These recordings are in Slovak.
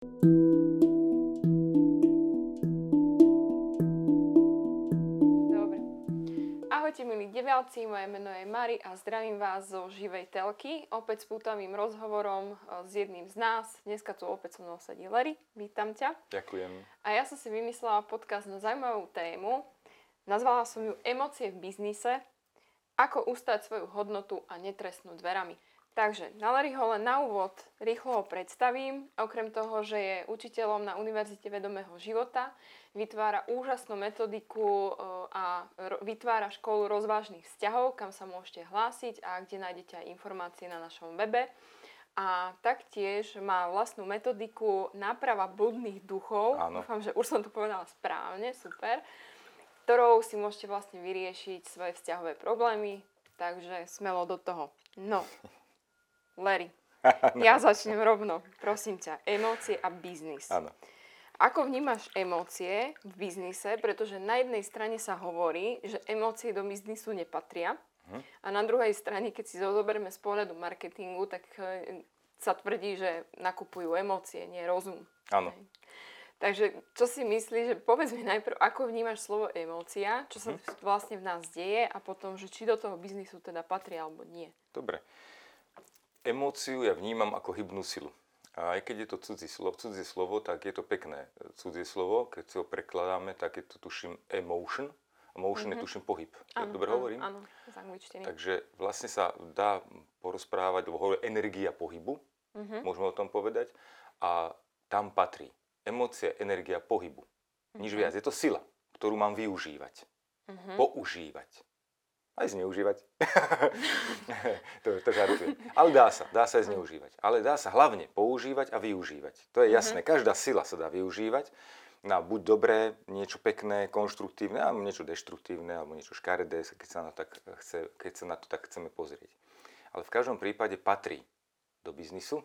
Dobre. Ahojte milí diváci, moje meno je Mari a zdravím vás zo živej telky. Opäť s pútavým rozhovorom e, s jedným z nás. Dneska tu opäť so mnou sedí Larry. Vítam ťa. Ďakujem. A ja som si vymyslela podcast na zaujímavú tému. Nazvala som ju Emócie v biznise. Ako ustať svoju hodnotu a netrestnúť dverami. Takže, na Larryho len na úvod rýchlo ho predstavím. Okrem toho, že je učiteľom na Univerzite vedomého života, vytvára úžasnú metodiku e, a vytvára školu rozvážnych vzťahov, kam sa môžete hlásiť a kde nájdete aj informácie na našom webe. A taktiež má vlastnú metodiku náprava bludných duchov. Áno. Dúfam, že už som to povedala správne, super. Ktorou si môžete vlastne vyriešiť svoje vzťahové problémy. Takže smelo do toho. No, Larry, ja začnem rovno. Prosím ťa, emócie a biznis. Áno. Ako vnímaš emócie v biznise? Pretože na jednej strane sa hovorí, že emócie do biznisu nepatria. Mhm. A na druhej strane, keď si zoberieme z pohľadu marketingu, tak e, sa tvrdí, že nakupujú emócie, nie rozum. Áno. Takže čo si myslíš, že povedz mi najprv, ako vnímaš slovo emócia, čo sa Mhm. vlastne v nás deje a potom, že či do toho biznisu teda patrí alebo nie. Dobre. Emóciu ja vnímam ako hybnú silu. A aj keď je to cudzie slovo, cudzie slovo, tak je to pekné cudzie slovo. Keď si ho prekladáme, tak je to tuším emotion. Motion mm-hmm. je tuším pohyb. Ja dobre hovorím? Áno, z angličtiny. Takže vlastne sa dá porozprávať, lebo hovorí energia pohybu, Mhm. môžeme o tom povedať, a tam patrí emócia, energia pohybu. Nič viac. Je to sila, ktorú mám využívať. Mhm. Používať. Aj zneužívať. to, to žartujem. Ale dá sa, dá sa aj zneužívať. Ale dá sa hlavne používať a využívať. To je jasné. Každá sila sa dá využívať na buď dobré, niečo pekné, konštruktívne, alebo niečo deštruktívne, alebo niečo škaredé, keď sa na, tak chce, keď sa na to tak chceme pozrieť. Ale v každom prípade patrí do biznisu,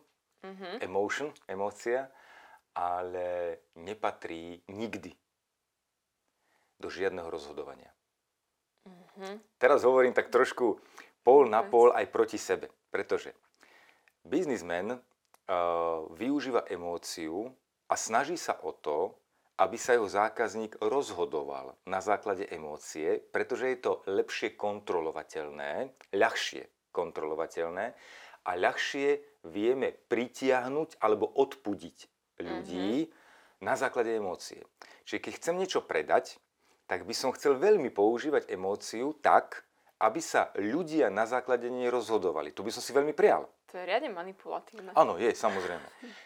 Mhm. emotion, emócia, ale nepatrí nikdy do žiadneho rozhodovania. Mhm. Teraz hovorím tak trošku pol na pol aj proti sebe, pretože biznismen uh, využíva emóciu a snaží sa o to, aby sa jeho zákazník rozhodoval na základe emócie, pretože je to lepšie kontrolovateľné, ľahšie kontrolovateľné a ľahšie vieme pritiahnuť alebo odpudiť ľudí mm-hmm. na základe emócie. Čiže keď chcem niečo predať, tak by som chcel veľmi používať emóciu tak, aby sa ľudia na základe nej rozhodovali. To by som si veľmi prial. To je riadne manipulatívne. Áno, je, samozrejme.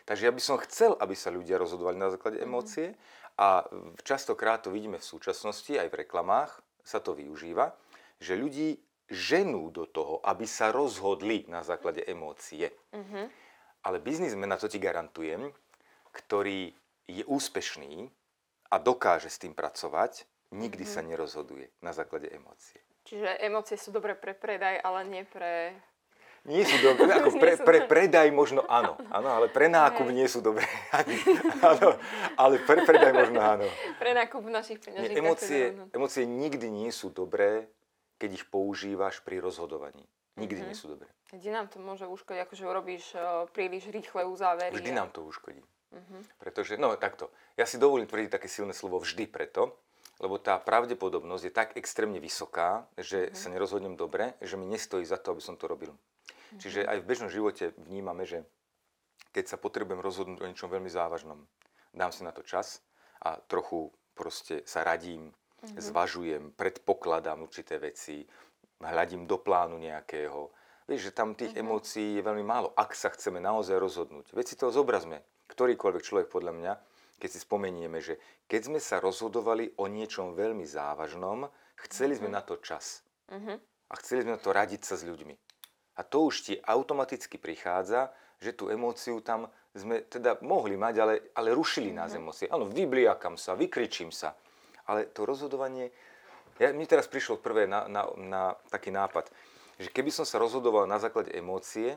Takže ja by som chcel, aby sa ľudia rozhodovali na základe emócie a častokrát to vidíme v súčasnosti, aj v reklamách sa to využíva, že ľudí ženú do toho, aby sa rozhodli na základe emócie. Mhm. Ale biznismen, na to ti garantujem, ktorý je úspešný a dokáže s tým pracovať, nikdy sa nerozhoduje na základe emócie. Čiže emócie sú dobré pre predaj, ale nie pre... Nie sú dobré, ako pre, pre predaj možno áno, áno, ale pre nákup nie sú dobré. áno, ale pre predaj možno áno. Pre nákup našich peňaží. Emócie, emócie nikdy nie sú dobré, keď ich používaš pri rozhodovaní. Nikdy Mhm. nie sú dobré. Kde nám to môže uškodiť, akože urobíš príliš rýchle uzávery. Vždy nám to uškodí. Mhm. Pretože, no takto, ja si dovolím tvrdiť také silné slovo vždy preto, lebo tá pravdepodobnosť je tak extrémne vysoká, že sa nerozhodnem dobre, že mi nestojí za to, aby som to robil. Čiže aj v bežnom živote vnímame, že keď sa potrebujem rozhodnúť o niečom veľmi závažnom, dám si na to čas a trochu proste sa radím, zvažujem, predpokladám určité veci, hľadím do plánu nejakého. Vieš, že tam tých emócií je veľmi málo, ak sa chceme naozaj rozhodnúť. Veď si to zobrazme. Ktorýkoľvek človek podľa mňa, keď si spomenieme, že keď sme sa rozhodovali o niečom veľmi závažnom, chceli sme na to čas. Mhm. A chceli sme na to radiť sa s ľuďmi. A to už ti automaticky prichádza, že tú emóciu tam sme teda mohli mať, ale, ale rušili nás emócie. Áno, vybliakam sa, vykričím sa. Ale to rozhodovanie... Ja, mne teraz prišlo prvé na, na, na taký nápad, že keby som sa rozhodoval na základe emócie,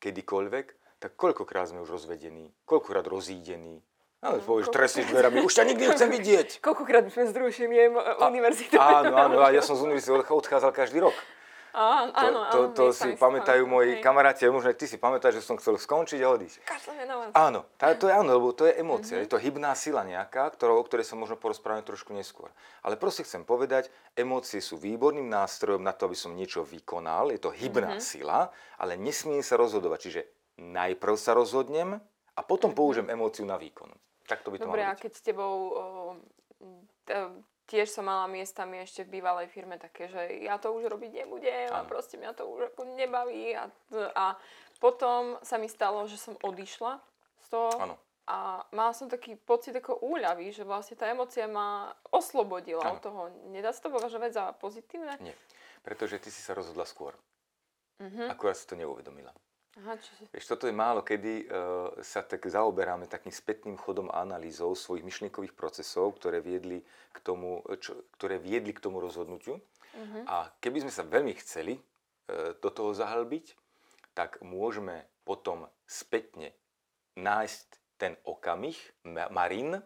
kedykoľvek, tak koľkokrát sme už rozvedení, koľkokrát rozídení. Ale povieš, koľko- tresieš dverami, už ťa nikdy nechcem vidieť. Koľkokrát sme zrušili emo- univerzitu? Áno, áno, a ja som z univerzity odch- odchádzal každý rok. Á, To, áno, to, áno, to miestami si pamätajú moji hej. kamaráti, možno aj ty si pamätáš, že som chcel skončiť a odísť. Áno, tá, to je áno, lebo to je emócia, Mhm. je to hybná sila nejaká, ktorou, o ktorej sa možno porozprávame trošku neskôr. Ale proste chcem povedať, emócie sú výborným nástrojom na to, aby som niečo vykonal, je to hybná Mhm. sila, ale nesmiem sa rozhodovať. Čiže najprv sa rozhodnem a potom použijem emóciu na výkon. Tak to by to. Dobre, a keď s tebou tiež som mala miestami ešte v bývalej firme také, že ja to už robiť nebudem a proste mňa to už ako nebaví a, a potom sa mi stalo, že som odišla z toho Áno. a mala som taký pocit ako úľavy, že vlastne tá emocia ma oslobodila Áno. od toho. Nedá sa to považovať za pozitívne? Nie, pretože ty si sa rozhodla skôr. Mhm. Akurát si to neuvedomila. Aha, čiže... Vieš, toto je málo kedy uh, sa tak zaoberáme takým spätným chodom a analýzou svojich myšlienkových procesov, ktoré viedli k tomu, čo, ktoré viedli k tomu rozhodnutiu. Mhm. A keby sme sa veľmi chceli uh, do toho zahlbiť, tak môžeme potom spätne nájsť ten okamih, Ma- Marin,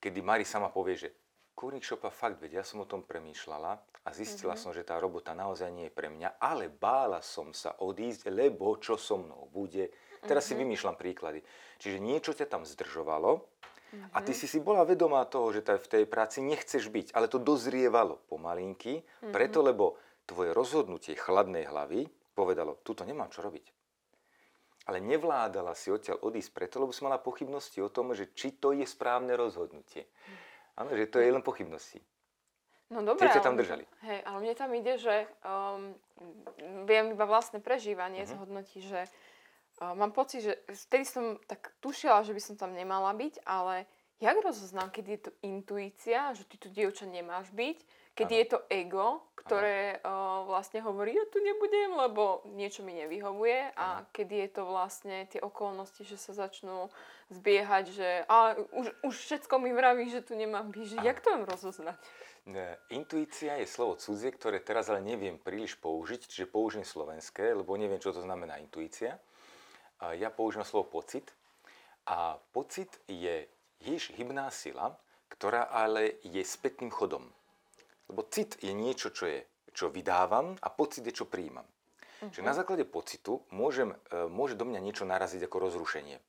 kedy Mari sama povie, že Kurník šopa, fakt, veď ja som o tom premýšľala a zistila som, že tá robota naozaj nie je pre mňa, ale bála som sa odísť, lebo čo so mnou bude. Teraz si vymýšľam príklady. Čiže niečo ťa tam zdržovalo a ty si si bola vedomá toho, že v tej práci nechceš byť, ale to dozrievalo pomalinky, preto lebo tvoje rozhodnutie chladnej hlavy povedalo, tuto nemám čo robiť. Ale nevládala si odtiaľ odísť preto, lebo si mala pochybnosti o tom, že či to je správne rozhodnutie. Áno, že to je len pochybnosti. No dobre, Tie tam držali. Hej, ale mne tam ide, že um, viem iba vlastné prežívanie Mhm. zhodnotí, že uh, mám pocit, že vtedy som tak tušila, že by som tam nemala byť, ale jak rozoznám, keď je to intuícia, že ty tu dievča nemáš byť, keď Áno. je to ego, ktoré uh, vlastne hovorí, ja tu nebudem, lebo niečo mi nevyhovuje a kedy je to vlastne tie okolnosti, že sa začnú zbiehať, že a, už, už všetko mi vraví, že tu nemám byť, jak to mám rozoznať? Intuícia je slovo cudzie, ktoré teraz ale neviem príliš použiť, čiže použijem slovenské, lebo neviem, čo to znamená intuícia. Ja používam slovo pocit. A pocit je tiež hybná sila, ktorá ale je spätným chodom. Lebo cit je niečo, čo, je, čo vydávam a pocit je, čo príjmam. Čiže na základe pocitu môžem, e, môže do mňa niečo naraziť ako rozrušenie.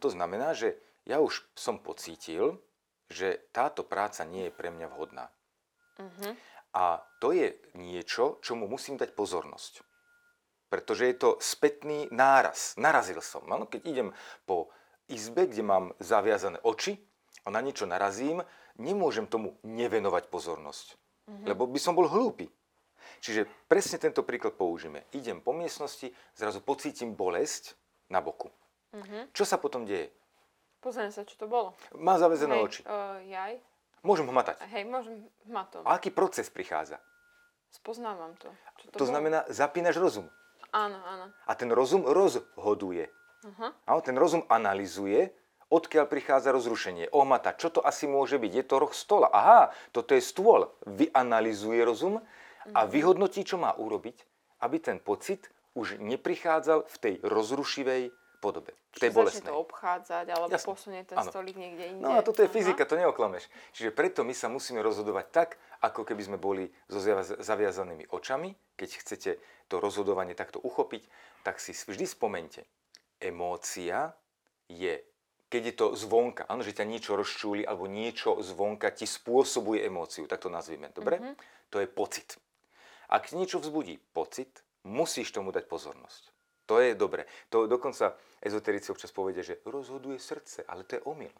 To znamená, že ja už som pocítil, že táto práca nie je pre mňa vhodná. A to je niečo, čomu musím dať pozornosť. Pretože je to spätný náraz. Narazil som. Áno, keď idem po izbe, kde mám zaviazané oči a na niečo narazím, nemôžem tomu nevenovať pozornosť. Lebo by som bol hlúpy. Čiže presne tento príklad použijeme. Idem po miestnosti, zrazu pocítim bolesť na boku. Čo sa potom deje? Pozriem sa, čo to bolo. Má zavezené Hej, oči. Uh, jaj. Môžem ho matať. Hej, môžem ma to. A aký proces prichádza? Spoznávam to. Čo to To bolo? znamená, zapínaš rozum. Áno, áno. A ten rozum rozhoduje. Aha. Áno, ten rozum analizuje, odkiaľ prichádza rozrušenie. Ohmata, čo to asi môže byť? Je to roh stola. Aha, toto je stôl. Vyanalizuje rozum a vyhodnotí, čo má urobiť, aby ten pocit už neprichádzal v tej rozrušivej podobe. V tej Čiže bolestnej. to obchádzať, alebo Jasne. posunie ten Áno. stolík niekde inde. No a toto je Aha. fyzika, to neoklameš. Čiže preto my sa musíme rozhodovať tak, ako keby sme boli so zavia- zaviazanými očami. Keď chcete to rozhodovanie takto uchopiť, tak si vždy spomente. Emócia je, keď je to zvonka, áno, že ťa niečo rozčúli, alebo niečo zvonka ti spôsobuje emóciu, tak to nazvime, dobre? To je pocit. Ak ti niečo vzbudí pocit, musíš tomu dať pozornosť. To je dobre. To dokonca ezoterici občas povedia, že rozhoduje srdce, ale to je omyl.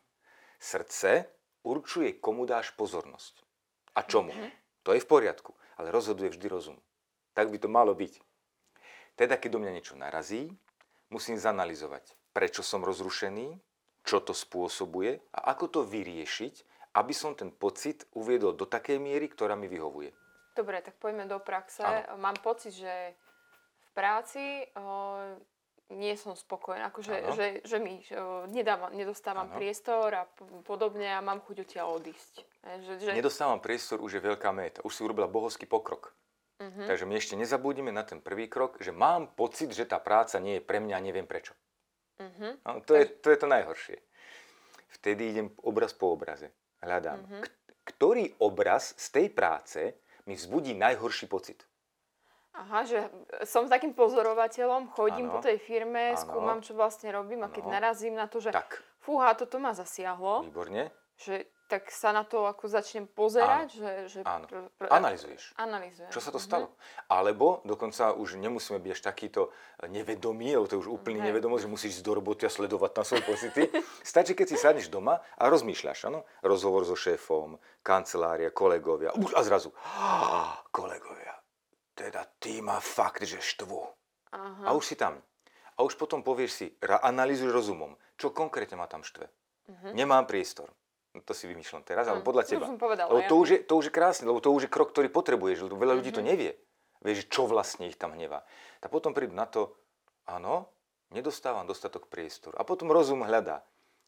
Srdce určuje, komu dáš pozornosť. A čomu. To je v poriadku, ale rozhoduje vždy rozum. Tak by to malo byť. Teda, keď do mňa niečo narazí, musím zanalizovať, prečo som rozrušený, čo to spôsobuje a ako to vyriešiť, aby som ten pocit uviedol do takej miery, ktorá mi vyhovuje. Dobre, tak poďme do praxe. Áno. Mám pocit, že v práci o, nie som spokojná, akože, že, že mi o, nedávam, nedostávam Áno. priestor a podobne a mám chuť odtiaľ odísť. E, Že, že, Nedostávam priestor, už je veľká méta. Už si urobila bohovský pokrok. Mhm. Takže my ešte nezabudíme na ten prvý krok, že mám pocit, že tá práca nie je pre mňa a neviem prečo. Mhm. No, to, je, to je to najhoršie. Vtedy idem obraz po obraze. Hľadám, Mhm. k- ktorý obraz z tej práce mi vzbudí najhorší pocit. Aha, že som takým pozorovateľom, chodím Áno. po tej firme, Áno. skúmam, čo vlastne robím a keď narazím na to, že Tak, fúha, toto ma zasiahlo, výborne. že tak sa na to ako začnem pozerať, že, že Áno. pr- pr- Analyzuješ. Analyzujem. Čo sa to Mhm. stalo? Alebo dokonca už nemusíme byť až takýto nevedomí, lebo to je už úplný Hej. nevedomosť, že musíš ísť do roboty a sledovať tam svoje pocity. Stačí, keď si sadneš doma a rozmýšľaš, áno? Rozhovor so šéfom, kancelária, kolegovia. Už a zrazu, "Á, kolegovia, teda tí ma fakt, že štvú. Aha. A už si tam. A už potom povieš si, analýzuj rozumom, čo konkrétne ma tam štve. Nemám priestor. No to si vymýšľam teraz, ale Hm, podľa to teba. som povedala lebo ja. to už, je, to už je krásne, lebo to už je krok, ktorý potrebuješ, lebo veľa ľudí to Mhm. nevie. Vieš, čo vlastne ich tam hnevá. Tak potom prídu na to, áno, nedostávam dostatok priestoru. A potom rozum hľadá,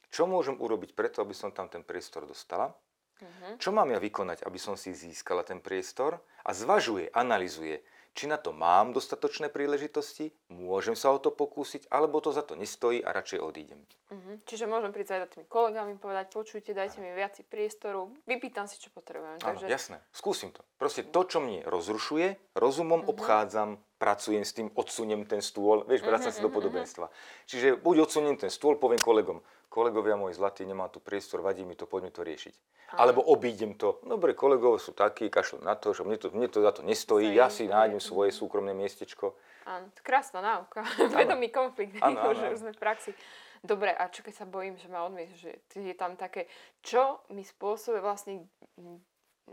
čo môžem urobiť preto, aby som tam ten priestor dostala, Mhm. čo mám ja vykonať, aby som si získala ten priestor a zvažuje, analizuje, či na to mám dostatočné príležitosti, môžem sa o to pokúsiť, alebo to za to nestojí a radšej odídem. Mhm. Čiže môžem prísť aj za tými kolegami povedať, počujte, dajte mi viac priestoru, vypýtam si, čo potrebujem. Áno, Takže jasné. Skúsim to. Proste to, čo mne rozrušuje, rozumom Mhm. obchádzam, pracujem s tým, odsuniem ten stôl, vieš, vrácam Mhm, sa do podobenstva. Čiže buď odsuniem ten stôl, poviem kolegom, kolegovia moji zlatí, nemá tu priestor, vadí mi to, poďme to riešiť. Alebo obídem to, dobre, kolegovia sú takí, kašľú na to, že mne to, mne to za to nestojí, ja si nájdem svoje súkromné miestečko. áno, krásna náuka. Vedomý konflikt, Áno, áno, už sme v praxi. Dobre, a čo keď sa bojím, že ma odmieš, že je tam také, čo mi spôsobuje vlastne, mm,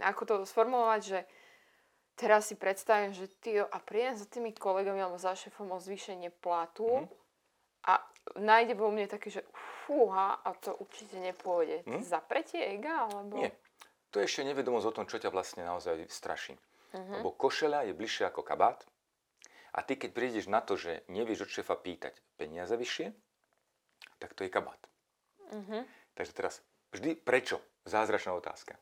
ako to sformulovať, že teraz si predstavím, že ty a prídem za tými kolegami alebo za šéfom o zvýšenie platu Mhm. a nájde vo mne také, že fúha, a to určite nepôjde. Mhm. Zapretie ega? Alebo... Nie. To je ešte nevedomosť o tom, čo ťa vlastne naozaj straší. Mhm. Lebo košeľa je bližšie ako kabát a ty keď prídeš na to, že nevieš od šéfa pýtať peniaze vyššie, tak to je kabát. Mhm. Takže teraz vždy prečo? Zázračná otázka.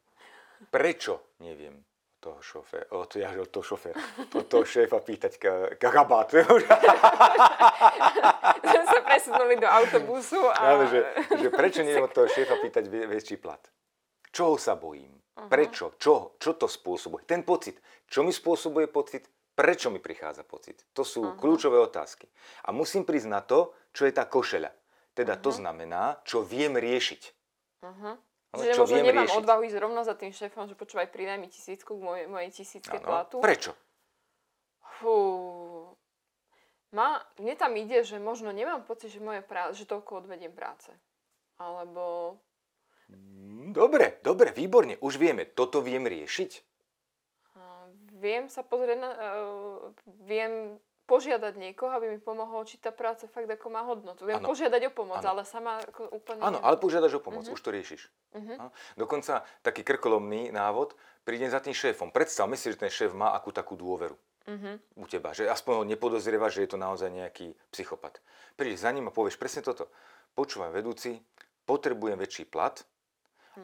Prečo neviem toho šoféra, od, ja, od toho šoféra, od toho šéfa pýtať ka, ka kabát? Sme sa presunuli do autobusu a... Áno, že, že prečo neviem od toho šéfa pýtať vä- väčší plat? Čoho sa bojím? Prečo? Čo? Čo to spôsobuje? Ten pocit. Čo mi spôsobuje pocit? Prečo mi prichádza pocit? To sú kľúčové otázky. A musím prísť na to, čo je tá košeľa. Teda to znamená, čo viem riešiť. Uh-huh. Ale Čiže čo možno viem nemám riešiť. odvahu ísť rovno za tým šéfom, že počúvaj, pridaj mi tisícku k mojej, mojej tisícke Áno. platu. Prečo? Fú. Ma, mne tam ide, že možno nemám pocit, že, moje prá- že toľko odvediem práce. Alebo... Mm, Dobre, dobre, výborne. Už vieme, toto viem riešiť. Viem sa pozrieť na... Uh, viem požiadať niekoho, aby mi pomohol, či tá práca fakt ako má hodnotu. Viem Áno. požiadať o pomoc, Áno. ale sama ako úplne... Áno, ale požiadaš o pomoc, už to riešiš. No. Dokonca taký krkolomný návod, prídem za tým šéfom. Predstavme si, že ten šéf má akú takú dôveru Mhm. u teba, že aspoň ho nepodozrieva, že je to naozaj nejaký psychopat. Prídeš za ním a povieš presne toto. Počúvaj, vedúci, potrebujem väčší plat,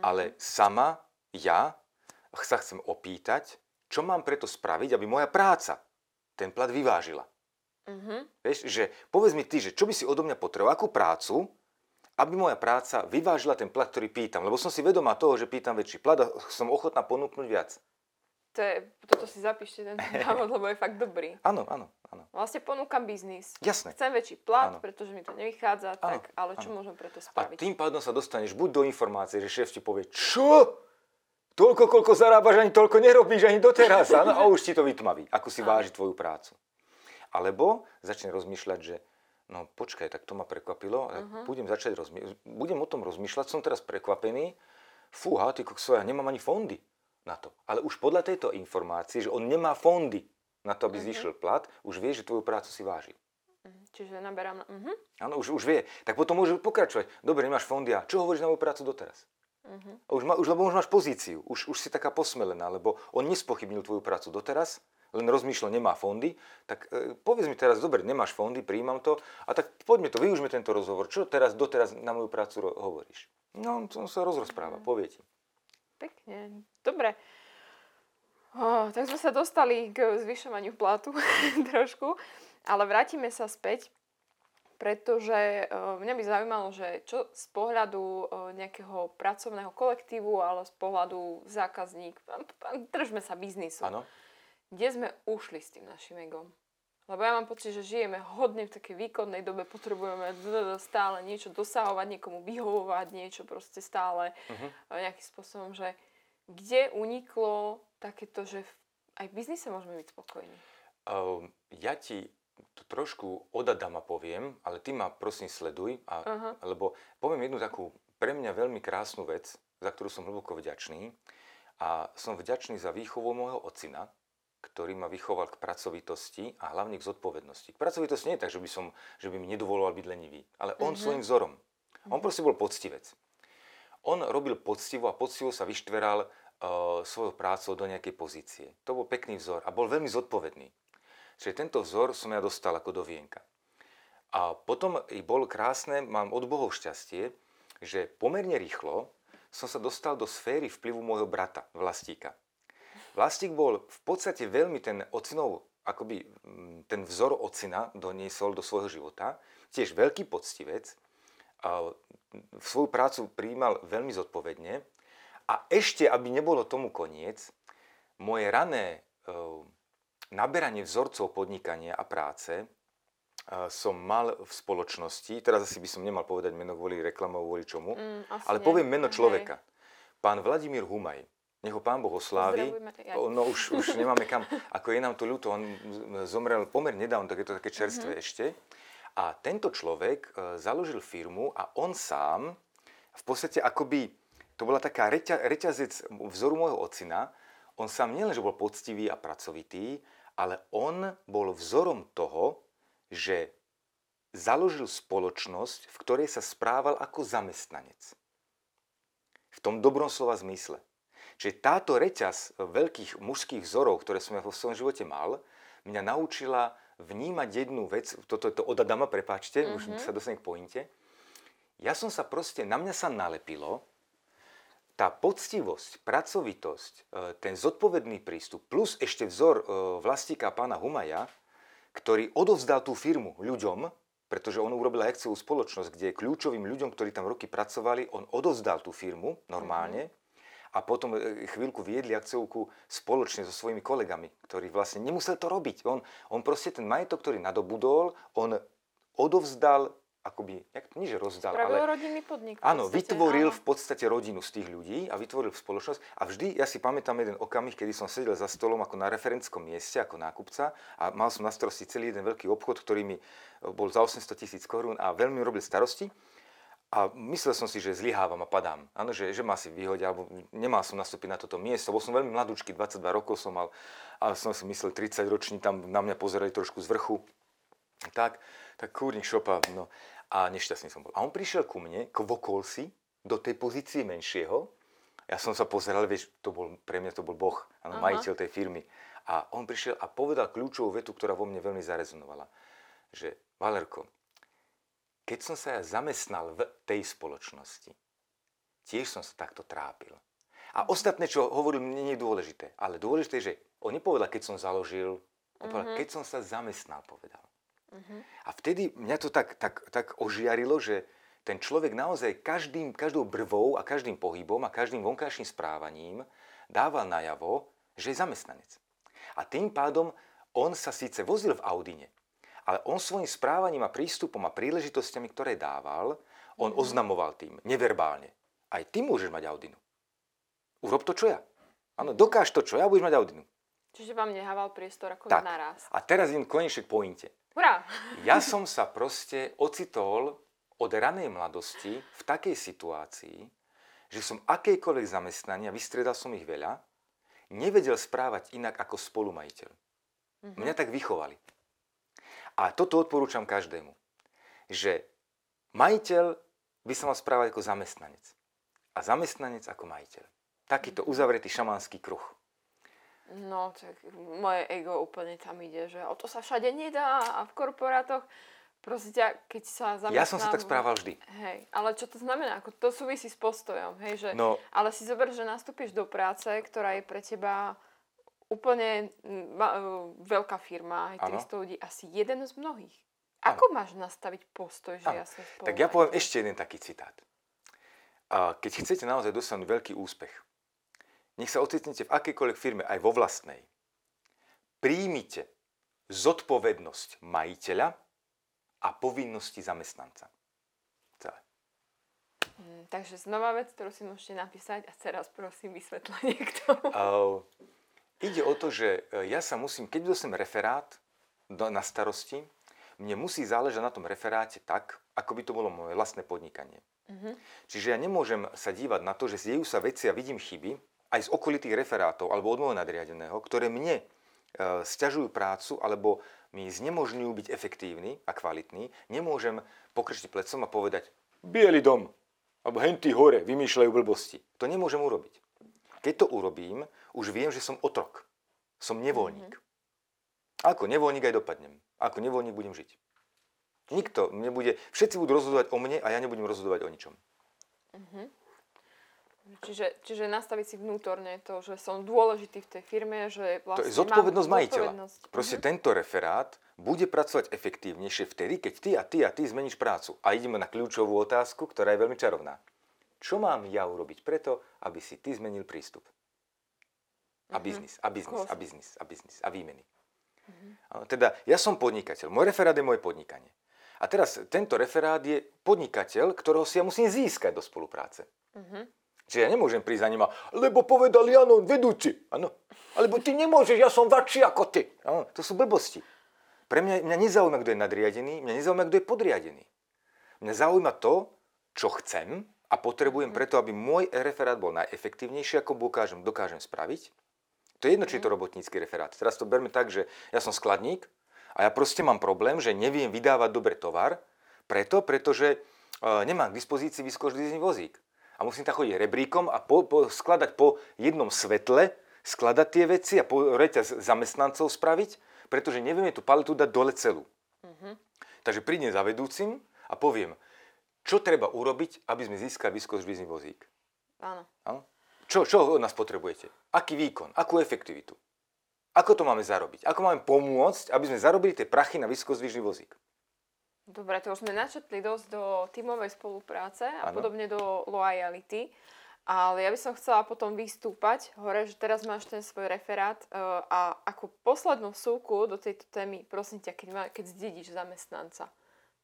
ale sama, ja, sa chcem opýtať, čo mám preto spraviť, aby moja práca ten plat vyvážila. Mhm. Vieš, že povedz mi ty, že čo by si odo mňa potreboval, akú prácu, aby moja práca vyvážila ten plat, ktorý pýtam. Lebo som si vedomá toho, že pýtam väčší plat a som ochotná ponúknuť viac. To je, toto si zapíšte ten návod, lebo je fakt dobrý. Áno, áno, áno. Vlastne ponúkam biznis. Jasné. Chcem väčší plat, Áno. pretože mi to nevychádza, Áno, tak, ale čo áno. môžem preto A spraviť? tým pádom sa dostaneš buď do informácie, že šéf ti povie, čo? Toľko, koľko zarábaš, ani toľko nerobíš, ani doteraz. Áno, a už ti to vytmaví, ako si váži tvoju prácu. Alebo začne rozmýšľať, že no počkaj, tak to ma prekvapilo, Mhm. budem začať rozmýšľať, budem o tom rozmýšľať, som teraz prekvapený, fúha, ty kokso, ja nemám ani fondy na to. Ale už podľa tejto informácie, že on nemá fondy na to, aby Mhm. zvýšil plat, už vie, že tvoju prácu si váži. Mhm, Čiže naberám na... Mhm. Áno, už, už vie. Tak potom môže pokračovať. Dobre, nemáš fondy a čo hovoríš na moju prácu doteraz? A už, ma, už, lebo už máš pozíciu, už, už si taká posmelená, lebo on nespochybnil tvoju prácu doteraz, len rozmýšľal, nemá fondy, tak e, povedz mi teraz, dobre, nemáš fondy, príjmam to, a tak poďme to, využme tento rozhovor. Čo teraz, doteraz na moju prácu ro- hovoríš? No, on sa rozrozpráva, povie ti. Pekne. Dobre. Oh, tak sme sa dostali k zvyšovaniu platu trošku, ale vrátime sa späť, pretože uh, mňa by zaujímalo, že čo z pohľadu uh, nejakého pracovného kolektívu, ale z pohľadu zákazník, držme sa biznisu. Áno? kde sme ušli s tým našim egom. Lebo ja mám pocit, že žijeme hodne v takej výkonnej dobe, potrebujeme stále niečo dosahovať, niekomu vyhovovať, niečo proste stále uh-huh. nejakým spôsobom, že kde uniklo takéto, že aj v biznise môžeme byť spokojní. Uh, ja ti trošku od Adama poviem, ale ty ma prosím sleduj, a, uh-huh. lebo poviem jednu takú pre mňa veľmi krásnu vec, za ktorú som hlboko vďačný. A som vďačný za výchovu môjho ocina, ktorý ma vychoval k pracovitosti a hlavne k zodpovednosti. K pracovitosti nie je tak, že by, som, že by mi nedovoloval byť lenivý, ale on mm-hmm. svojim vzorom. On mhm. proste bol poctivec. On robil poctivo a poctivo sa vyštveral uh, svojou prácou do nejakej pozície. To bol pekný vzor a bol veľmi zodpovedný. Čiže tento vzor som ja dostal ako do vienka. A potom i bol krásne, mám od Bohov šťastie, že pomerne rýchlo som sa dostal do sféry vplyvu môjho brata, Vlastíka. Vlastík bol v podstate veľmi ten ocinov, akoby mm, ten vzor ocina doniesol do svojho života. Tiež veľký poctivec, a svoju prácu prijímal veľmi zodpovedne. A ešte, aby nebolo tomu koniec, moje rané e, naberanie vzorcov podnikania a práce e, som mal v spoločnosti, teraz asi by som nemal povedať meno kvôli reklamou, kvôli čomu, mm, ale nie. poviem meno človeka. Pán Vladimír Humaj. Nech ho pán Boh oslávi. No už, už nemáme kam. Ako je nám to ľúto, on zomrel pomerne nedávno, tak je to také čerstvé mm-hmm. ešte. A tento človek e, založil firmu a on sám v podstate akoby, to bola taká reťa, reťazec vzoru môjho ocina, on sám nielenže bol poctivý a pracovitý, ale on bol vzorom toho, že založil spoločnosť, v ktorej sa správal ako zamestnanec. V tom dobrom slova zmysle. Čiže táto reťaz veľkých mužských vzorov, ktoré som ja vo svojom živote mal, mňa naučila vnímať jednu vec, toto je to od Adama, prepáčte, mm-hmm. už mhm. sa dostanem k pointe. Ja som sa proste, na mňa sa nalepilo tá poctivosť, pracovitosť, e, ten zodpovedný prístup, plus ešte vzor e, vlastníka pána Humaja, ktorý odovzdal tú firmu ľuďom, pretože on urobil akciovú spoločnosť, kde kľúčovým ľuďom, ktorí tam roky pracovali, on odovzdal tú firmu normálne. A potom e, chvíľku viedli akciovku spoločne so svojimi kolegami, ktorí vlastne nemusel to robiť. On, on proste ten majetok, ktorý nadobudol, on odovzdal akoby, jak to nie, že rozdal, Pravil ale... rodinný podnik. Áno, vytvoril áno. v podstate rodinu z tých ľudí a vytvoril spoločnosť. A vždy, ja si pamätám jeden okamih, kedy som sedel za stolom ako na referentskom mieste, ako nákupca a mal som na starosti celý jeden veľký obchod, ktorý mi bol za 800 tisíc korún a veľmi robil starosti. A myslel som si, že zlyhávam a padám. Áno, že, že ma si vyhodia, alebo nemal som nastúpiť na toto miesto. Bol som veľmi mladúčky, 22 rokov som mal a som si myslel, 30 roční tam na mňa pozerali trošku z vrchu. Tak, tak kúrnik šopa, no. A nešťastný som bol. A on prišiel ku mne, kvokol si, do tej pozície menšieho. Ja som sa pozeral, vieš, to bol, pre mňa to bol Boh, áno, majiteľ tej firmy. A on prišiel a povedal kľúčovú vetu, ktorá vo mne veľmi zarezonovala. Že, Valerko, keď som sa ja zamestnal v tej spoločnosti, tiež som sa takto trápil. A ostatné, čo hovoril, mne nie je dôležité. Ale dôležité je, že on nepovedal, keď som založil, on povedal, mm-hmm. keď som sa zamestnal, povedal. Mm-hmm. A vtedy mňa to tak, tak, tak ožiarilo, že ten človek naozaj každým, každou brvou a každým pohybom a každým vonkajším správaním dával najavo, že je zamestnanec. A tým pádom on sa síce vozil v Audine, ale on svojim správaním a prístupom a príležitostiami, ktoré dával, on mm-hmm. oznamoval tým, neverbálne. Aj ty môžeš mať Audinu. Urob to, čo ja. Áno, dokáž to, čo ja, budeš mať Audinu. Čiže vám nehával priestor ako tak. naraz. A teraz idem konečne k pointe. Hurá! Ja som sa proste ocitol od ranej mladosti v takej situácii, že som akejkoľvek zamestnania, vystredal som ich veľa, nevedel správať inak ako spolumajiteľ. Mm-hmm. Mňa tak vychovali. A toto odporúčam každému, že majiteľ by sa mal správať ako zamestnanec a zamestnanec ako majiteľ. Takýto uzavretý šamanský kruh. No, tak moje ego úplne tam ide, že o to sa všade nedá a v korporátoch proste, keď sa zamestnám... Ja som sa tak správal vždy. Hej, ale čo to znamená? Ako to súvisí s postojom, hej, že... No, ale si zober, že nastúpiš do práce, ktorá je pre teba úplne ma, e, veľká firma, aj 300 ano. ľudí, asi jeden z mnohých. Ako ano. máš nastaviť postoj, že ano. ja som Tak ja poviem ešte jeden taký citát. Keď chcete naozaj dosiahnuť veľký úspech, nech sa ocitnete v akejkoľvek firme, aj vo vlastnej. príjmite zodpovednosť majiteľa a povinnosti zamestnanca. Celé. Mm, takže znova vec, ktorú si môžete napísať a teraz prosím vysvetlenie k tomu. Uh, ide o to, že e, ja sa musím, keď dostanem referát do, na starosti, mne musí záležať na tom referáte tak, ako by to bolo moje vlastné podnikanie. Uh-huh. Čiže ja nemôžem sa dívať na to, že dejú sa veci a vidím chyby aj z okolitých referátov alebo od môjho nadriadeného, ktoré mne e, stiažujú prácu alebo mi znemožňujú byť efektívny a kvalitný. Nemôžem pokrčiť plecom a povedať, biely dom, alebo henty hore vymýšľajú blbosti. To nemôžem urobiť. Keď to urobím, už viem, že som otrok. Som nevoľník. Mm-hmm. Ako nevoľník aj dopadnem. Ako nevoľník budem žiť. Nikto nebude, všetci budú rozhodovať o mne a ja nebudem rozhodovať o ničom. Mm-hmm. Čiže, čiže nastaviť si vnútorne to, že som dôležitý v tej firme, že vlastne To je zodpovednosť mám majiteľa. zodpovednosť. Proste Mhm. tento referát bude pracovať efektívnejšie vtedy, keď ty a ty a ty zmeníš prácu. A ideme na kľúčovú otázku, ktorá je veľmi čarovná. Čo mám ja urobiť preto, aby si ty zmenil prístup? A biznis, a biznis, a biznis, a biznis, a výmeny. Áno, Teda ja som podnikateľ, môj referát je moje podnikanie. A teraz tento referát je podnikateľ, ktorého si ja musím získať do spolupráce. Čiže ja nemôžem prísť za ním lebo povedal Jano, vedúci. Áno. Alebo ty nemôžeš, ja som väčší ako ty. Áno, to sú blbosti. Pre mňa, mňa nezaujíma, kto je nadriadený, mňa nezaujíma, kto je podriadený. Mňa zaujíma to, čo chcem a potrebujem preto, aby môj referát bol najefektívnejší, ako dokážem, dokážem spraviť. To je jedno, či je to robotnícky referát. Teraz to berme tak, že ja som skladník a ja proste mám problém, že neviem vydávať dobre tovar, preto, pretože e, nemám k dispozícii vyskoždízny vozík. A musím tam chodiť rebríkom a po, po, skladať po jednom svetle, skladať tie veci a po reťaz zamestnancov spraviť, pretože nevieme tú paletu dať dole celú. Takže prídem za vedúcim a poviem, čo treba urobiť, aby sme získali vyskoždízny vozík. Áno. Áno? Čo, čo od nás potrebujete? Aký výkon? Akú efektivitu? Ako to máme zarobiť? Ako máme pomôcť, aby sme zarobili tie prachy na vysokozdvižný vozík? Dobre, to už sme načetli dosť do tímovej spolupráce a Áno. podobne do loyalty. Ale ja by som chcela potom vystúpať hore, že teraz máš ten svoj referát e, a ako poslednú súku do tejto témy, prosím ťa, keď, má, keď zdedíš zamestnanca,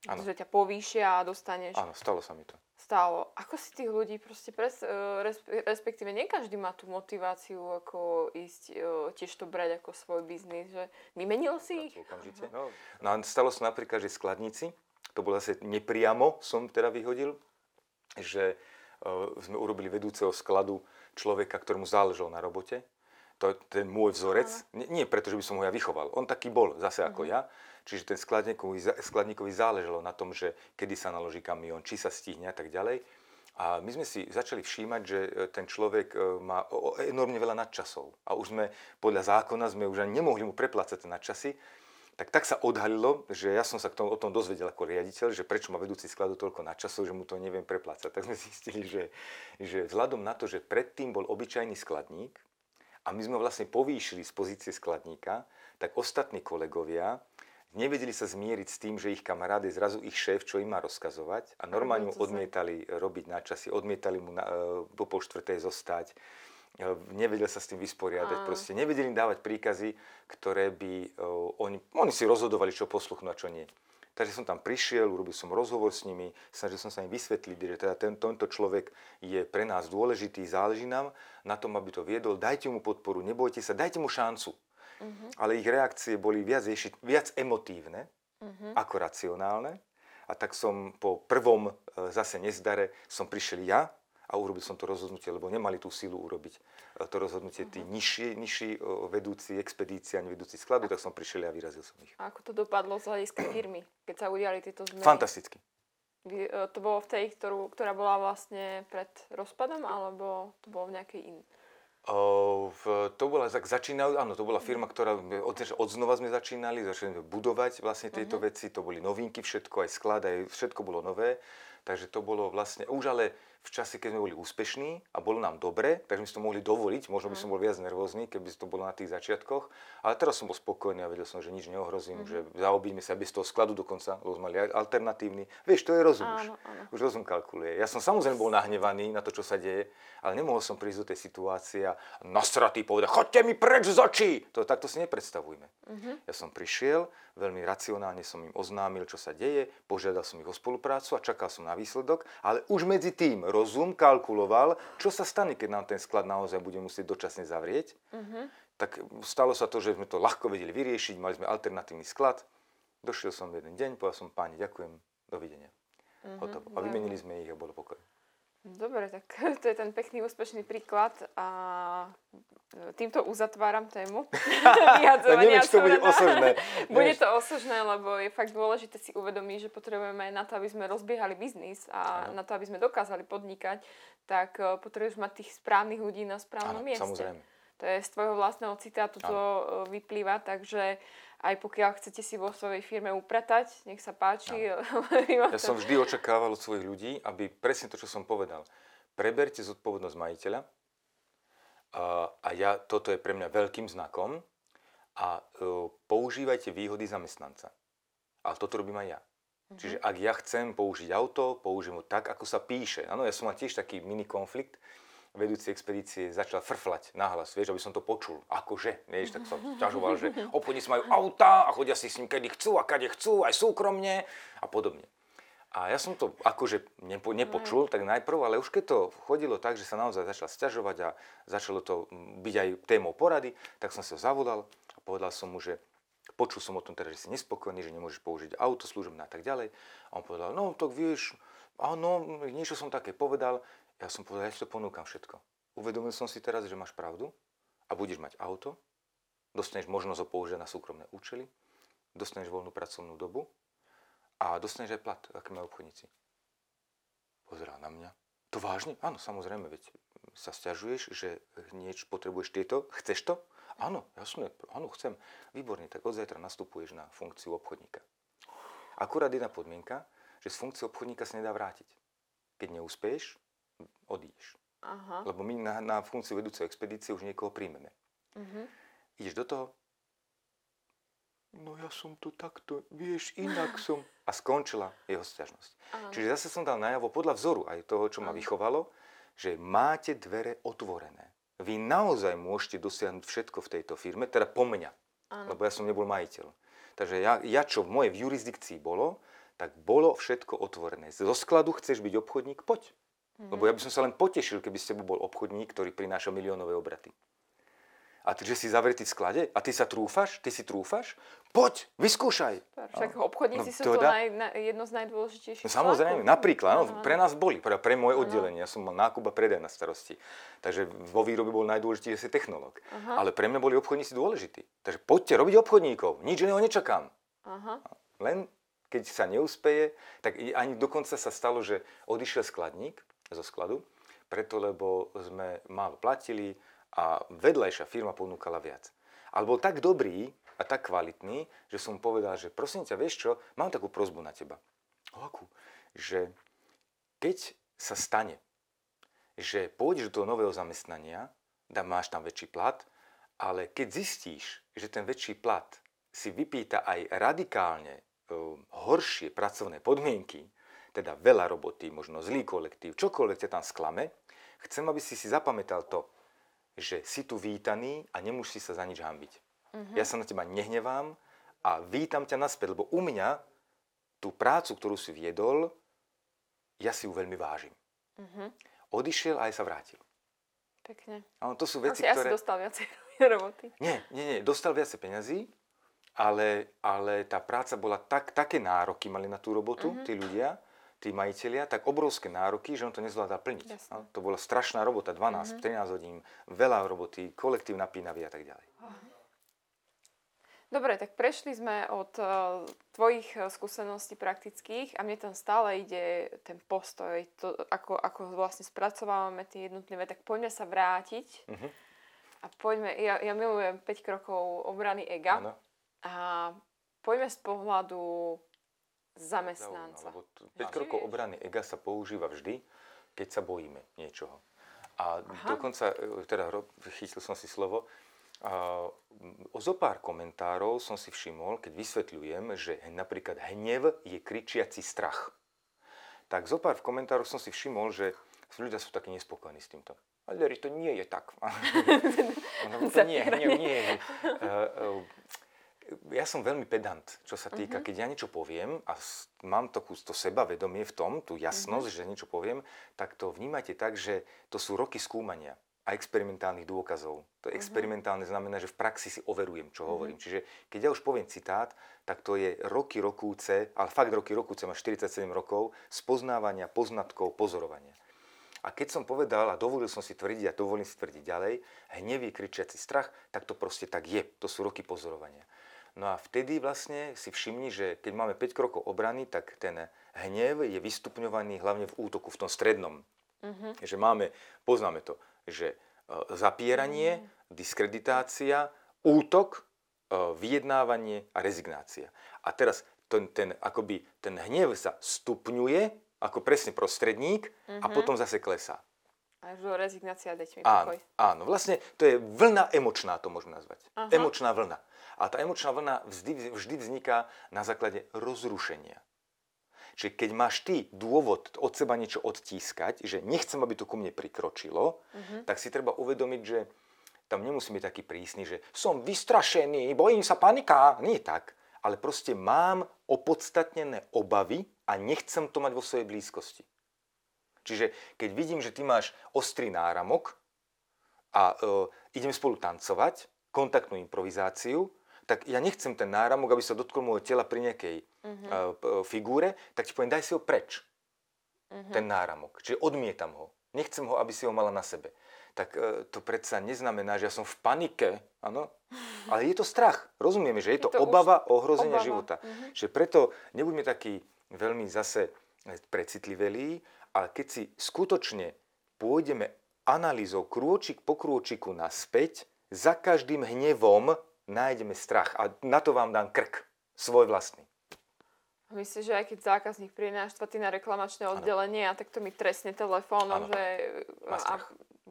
Áno. že ťa povýšia a dostaneš Áno, stalo sa mi to. stálo. Ako si tých ľudí proste, pres, e, resp- respektíve nie každý má tú motiváciu, ako ísť e, tiež to brať ako svoj biznis, že vymenil si ich? Okamžite. No, no stalo sa napríklad, že skladníci, to bolo zase nepriamo, som teda vyhodil, že uh, sme urobili vedúceho skladu človeka, ktorému záležalo na robote. To ten môj vzorec. Nie, nie preto, že by som ho ja vychoval. On taký bol, zase ako ja. Čiže ten skladníkovi, skladníkovi záležalo na tom, že kedy sa naloží kamión, či sa stihne a tak ďalej. A my sme si začali všímať, že e, ten človek e, má enormne veľa nadčasov. A už sme, podľa zákona, sme už ani nemohli mu preplácať tie nadčasy. Tak tak sa odhalilo, že ja som sa k tomu, o tom dozvedel ako riaditeľ, že prečo má vedúci skladu toľko nadčasov, že mu to neviem preplácať. Tak sme zistili, že, že vzhľadom na to, že predtým bol obyčajný skladník a my sme ho vlastne povýšili z pozície skladníka, tak ostatní kolegovia nevedeli sa zmieriť s tým, že ich kamarát je zrazu ich šéf, čo im má rozkazovať a normálne mu odmietali robiť na časy, odmietali mu na, e, po pol štvrtej zostať, e, nevedel sa s tým vysporiadať, Áno. proste nevedeli im dávať príkazy, ktoré by e, oni, oni si rozhodovali, čo posluchnú a čo nie. Takže som tam prišiel, urobil som rozhovor s nimi, snažil som sa im vysvetliť, že teda ten, tento človek je pre nás dôležitý, záleží nám na tom, aby to viedol, dajte mu podporu, nebojte sa, dajte mu šancu. Ale ich reakcie boli viac, ješi- viac emotívne ako racionálne. A tak som po prvom e, zase nezdare som prišiel ja a urobil som to rozhodnutie, lebo nemali tú silu urobiť e, to rozhodnutie tí nižší, nižší e, vedúci expedície, ani vedúci skladu, tak som prišiel a vyrazil som ich. A ako to dopadlo z hľadiska firmy, keď sa udiali tieto zmeny? Fantasticky. Vy- e, To bolo v tej, ktorú, ktorá bola vlastne pred rozpadom, alebo to bolo v nejakej inej? V, to bola, tak začínali, áno, to bola firma, ktorá, od, od znova sme začínali, začali budovať vlastne tieto veci, to boli novinky všetko, aj sklad, aj všetko bolo nové, takže to bolo vlastne, už ale v čase, keď sme boli úspešní a bolo nám dobre, takže sme si to mohli dovoliť. Možno by som bol viac nervózny, keby to bolo na tých začiatkoch. Ale teraz som bol spokojný a vedel som, že nič neohrozím, mm-hmm. že zaobíme sa bez toho skladu dokonca, lebo sme mali alternatívny. Vieš, to je rozum už. Už rozum kalkuluje. Ja som samozrejme bol nahnevaný na to, čo sa deje, ale nemohol som prísť do tej situácie a nasratý povedať, chodte mi preč z očí. To takto si nepredstavujme. Mm-hmm. Ja som prišiel, veľmi racionálne som im oznámil, čo sa deje, požiadal som ich o spoluprácu a čakal som na výsledok, ale už medzi tým rozum kalkuloval, čo sa stane, keď nám ten sklad naozaj bude musieť dočasne zavrieť. Uh-huh. Tak stalo sa to, že sme to ľahko vedeli vyriešiť, mali sme alternatívny sklad. Došiel som jeden deň, povedal som páni, ďakujem, dovidenia. Uh-huh. Hotovo. A vymenili sme ich a bolo pokoj. Dobre, tak to je ten pekný úspešný príklad a týmto uzatváram tému či to bude osožné. bude to osožné, lebo je fakt dôležité si uvedomiť, že potrebujeme na to, aby sme rozbiehali biznis a ano. na to, aby sme dokázali podnikať, tak eh, potrebuješ mať tých správnych ľudí na správnom ano, mieste. Samozrejme. To je z tvojho vlastného citátu to eh, vyplýva, takže aj pokiaľ chcete si vo svojej firme upratať, nech sa páči. Ja, ja som vždy očakával od svojich ľudí, aby presne to, čo som povedal, preberte zodpovednosť majiteľa a, a ja, toto je pre mňa veľkým znakom a uh, používajte výhody zamestnanca. Ale toto robím aj ja. Mm-hmm. Čiže ak ja chcem použiť auto, použijem ho tak, ako sa píše. Áno, ja som mal tiež taký mini konflikt, vedúci expedície začal frflať nahlas, vieš, aby som to počul. Akože, vieš, tak som ťažoval, že obchodníci majú auta a chodia si s ním kedy chcú a kade chcú, aj súkromne a podobne. A ja som to akože nepo, nepočul, tak najprv, ale už keď to chodilo tak, že sa naozaj začal sťažovať a začalo to byť aj témou porady, tak som sa ho zavolal a povedal som mu, že počul som o tom teda, že si nespokojný, že nemôžeš použiť auto služobné a tak ďalej. A on povedal, no tak vieš, áno, niečo som také povedal, ja som povedal, ja ti to ponúkam všetko. Uvedomil som si teraz, že máš pravdu a budeš mať auto, dostaneš možnosť ho použiť na súkromné účely, dostaneš voľnú pracovnú dobu a dostaneš aj plat, aký majú obchodníci. Pozerá na mňa. To vážne? Áno, samozrejme, veď sa stiažuješ, že niečo potrebuješ tieto, chceš to? Áno, jasne, áno, chcem. Výborne, tak od zajtra nastupuješ na funkciu obchodníka. Akurát jedna podmienka, že z funkcie obchodníka sa nedá vrátiť. Keď neúspeješ, odídeš. Aha. Lebo my na, na funkciu vedúceho expedície už niekoho príjmeme. Uh-huh. Ideš do toho, no ja som to takto, vieš, inak som. A skončila jeho stiažnosť. Uh-huh. Čiže zase som dal najavo podľa vzoru aj toho, čo ma uh-huh. vychovalo, že máte dvere otvorené. Vy naozaj môžete dosiahnuť všetko v tejto firme, teda po mňa, uh-huh. lebo ja som nebol majiteľ. Takže ja, ja čo v mojej jurisdikcii bolo, tak bolo všetko otvorené. Zo skladu chceš byť obchodník, poď. Mm-hmm. Lebo ja by som sa len potešil, keby ste bol obchodník, ktorý prináša miliónové obraty. A ty, že si zavretý v sklade a ty sa trúfaš, ty si trúfaš, poď, vyskúšaj. Však obchodníci no, sú to naj, na, jedno z najdôležitejších no, Samozrejme, napríklad, no, pre nás boli, pre, pre moje oddelenie, ja som mal nákup a predaj na starosti. Takže vo výrobe bol najdôležitejší technológ. Aha. Ale pre mňa boli obchodníci dôležití. Takže poďte robiť obchodníkov, nič iného nečakám. Aha. Len keď sa neúspeje, tak ani dokonca sa stalo, že odišiel skladník zo skladu, preto lebo sme málo platili a vedľajšia firma ponúkala viac. Ale bol tak dobrý a tak kvalitný, že som povedal, že prosím ťa, vieš čo, mám takú prozbu na teba. O akú? Že keď sa stane, že pôjdeš do toho nového zamestnania, dá, máš tam väčší plat, ale keď zistíš, že ten väčší plat si vypýta aj radikálne um, horšie pracovné podmienky, teda veľa roboty, možno zlý kolektív, čokoľvek ťa tam sklame, chcem, aby si si zapamätal to, že si tu vítaný a nemusíš sa za nič hambiť. Uh-huh. Ja sa na teba nehnevám a vítam ťa naspäť, lebo u mňa tú prácu, ktorú si viedol, ja si ju veľmi vážim. Uh-huh. Odišiel a aj sa vrátil. Pekne. Áno, to sú veci, asi, ktoré... Asi dostal viacej roboty. Nie, nie, nie, dostal viacej peňazí, ale, ale tá práca bola tak, také nároky mali na tú robotu, uh-huh. tí ľudia, tí majiteľia, tak obrovské nároky, že on to nezvládal plniť. No, to bola strašná robota, 12, mm-hmm. 13 hodín, veľa roboty, kolektív napínavý a tak ďalej. Dobre, tak prešli sme od uh, tvojich uh, skúseností praktických a mne tam stále ide ten postoj, to, ako, ako vlastne spracovávame tie jednotlivé, tak poďme sa vrátiť uh-huh. a poďme, ja, ja milujem 5 krokov obrany ega ano. a poďme z pohľadu zamestnanca. Zaujímavé, lebo 5 krokov obrany ega sa používa vždy, keď sa bojíme niečoho. A Aha. dokonca, e, teda chytil som si slovo, a o zo pár komentárov som si všimol, keď vysvetľujem, že napríklad hnev je kričiaci strach. Tak zo pár v komentároch som si všimol, že ľudia sú takí nespokojní s týmto. Ale to nie je tak. no, to nie, nie, nie. Uh, uh, ja som veľmi pedant, čo sa týka, uh-huh. keď ja niečo poviem a mám to, to sebavedomie v tom, tú jasnosť, uh-huh. že niečo poviem, tak to vnímajte tak, že to sú roky skúmania a experimentálnych dôkazov. To uh-huh. experimentálne znamená, že v praxi si overujem, čo uh-huh. hovorím. Čiže keď ja už poviem citát, tak to je roky rokúce, ale fakt roky rokúce, má 47 rokov, spoznávania, poznatkov, pozorovania. A keď som povedal a dovolil som si tvrdiť a dovolím si tvrdiť ďalej, hnevý kričiaci strach, tak to proste tak je. To sú roky pozorovania. No a vtedy vlastne si všimni, že keď máme 5 krokov obrany, tak ten hnev je vystupňovaný hlavne v útoku, v tom strednom. Uh-huh. Že máme, poznáme to, že e, zapieranie, uh-huh. diskreditácia, útok, e, vyjednávanie a rezignácia. A teraz ten, ten, akoby, ten hnev sa stupňuje ako presne prostredník uh-huh. a potom zase klesá. Až do rezignácia, dať mi áno, Áno, vlastne to je vlna emočná, to môžeme nazvať. Aha. Emočná vlna. A tá emočná vlna vždy, vždy vzniká na základe rozrušenia. Čiže keď máš ty dôvod od seba niečo odtískať, že nechcem, aby to ku mne prikročilo, uh-huh. tak si treba uvedomiť, že tam nemusí byť taký prísny, že som vystrašený, bojím sa panika. Nie tak. Ale proste mám opodstatnené obavy a nechcem to mať vo svojej blízkosti. Čiže keď vidím, že ty máš ostrý náramok a e, idem spolu tancovať, kontaktnú improvizáciu, tak ja nechcem ten náramok, aby sa dotkol môjho tela pri nejakej uh-huh. uh, figúre, tak ti poviem, daj si ho preč. Uh-huh. Ten náramok. Čiže odmietam ho. Nechcem ho, aby si ho mala na sebe. Tak uh, to predsa neznamená, že ja som v panike, áno? Ale je to strach. Rozumieme, že je, je to, to obava už... ohrozenia obava. života. Uh-huh. Čiže preto nebuďme takí veľmi zase precitlivelí, ale keď si skutočne pôjdeme analýzou krôčik po krôčiku naspäť, za každým hnevom nájdeme strach a na to vám dám krk, svoj vlastný. Myslíš, že aj keď zákazník príde na reklamačné oddelenie a takto mi trestne telefónom, že a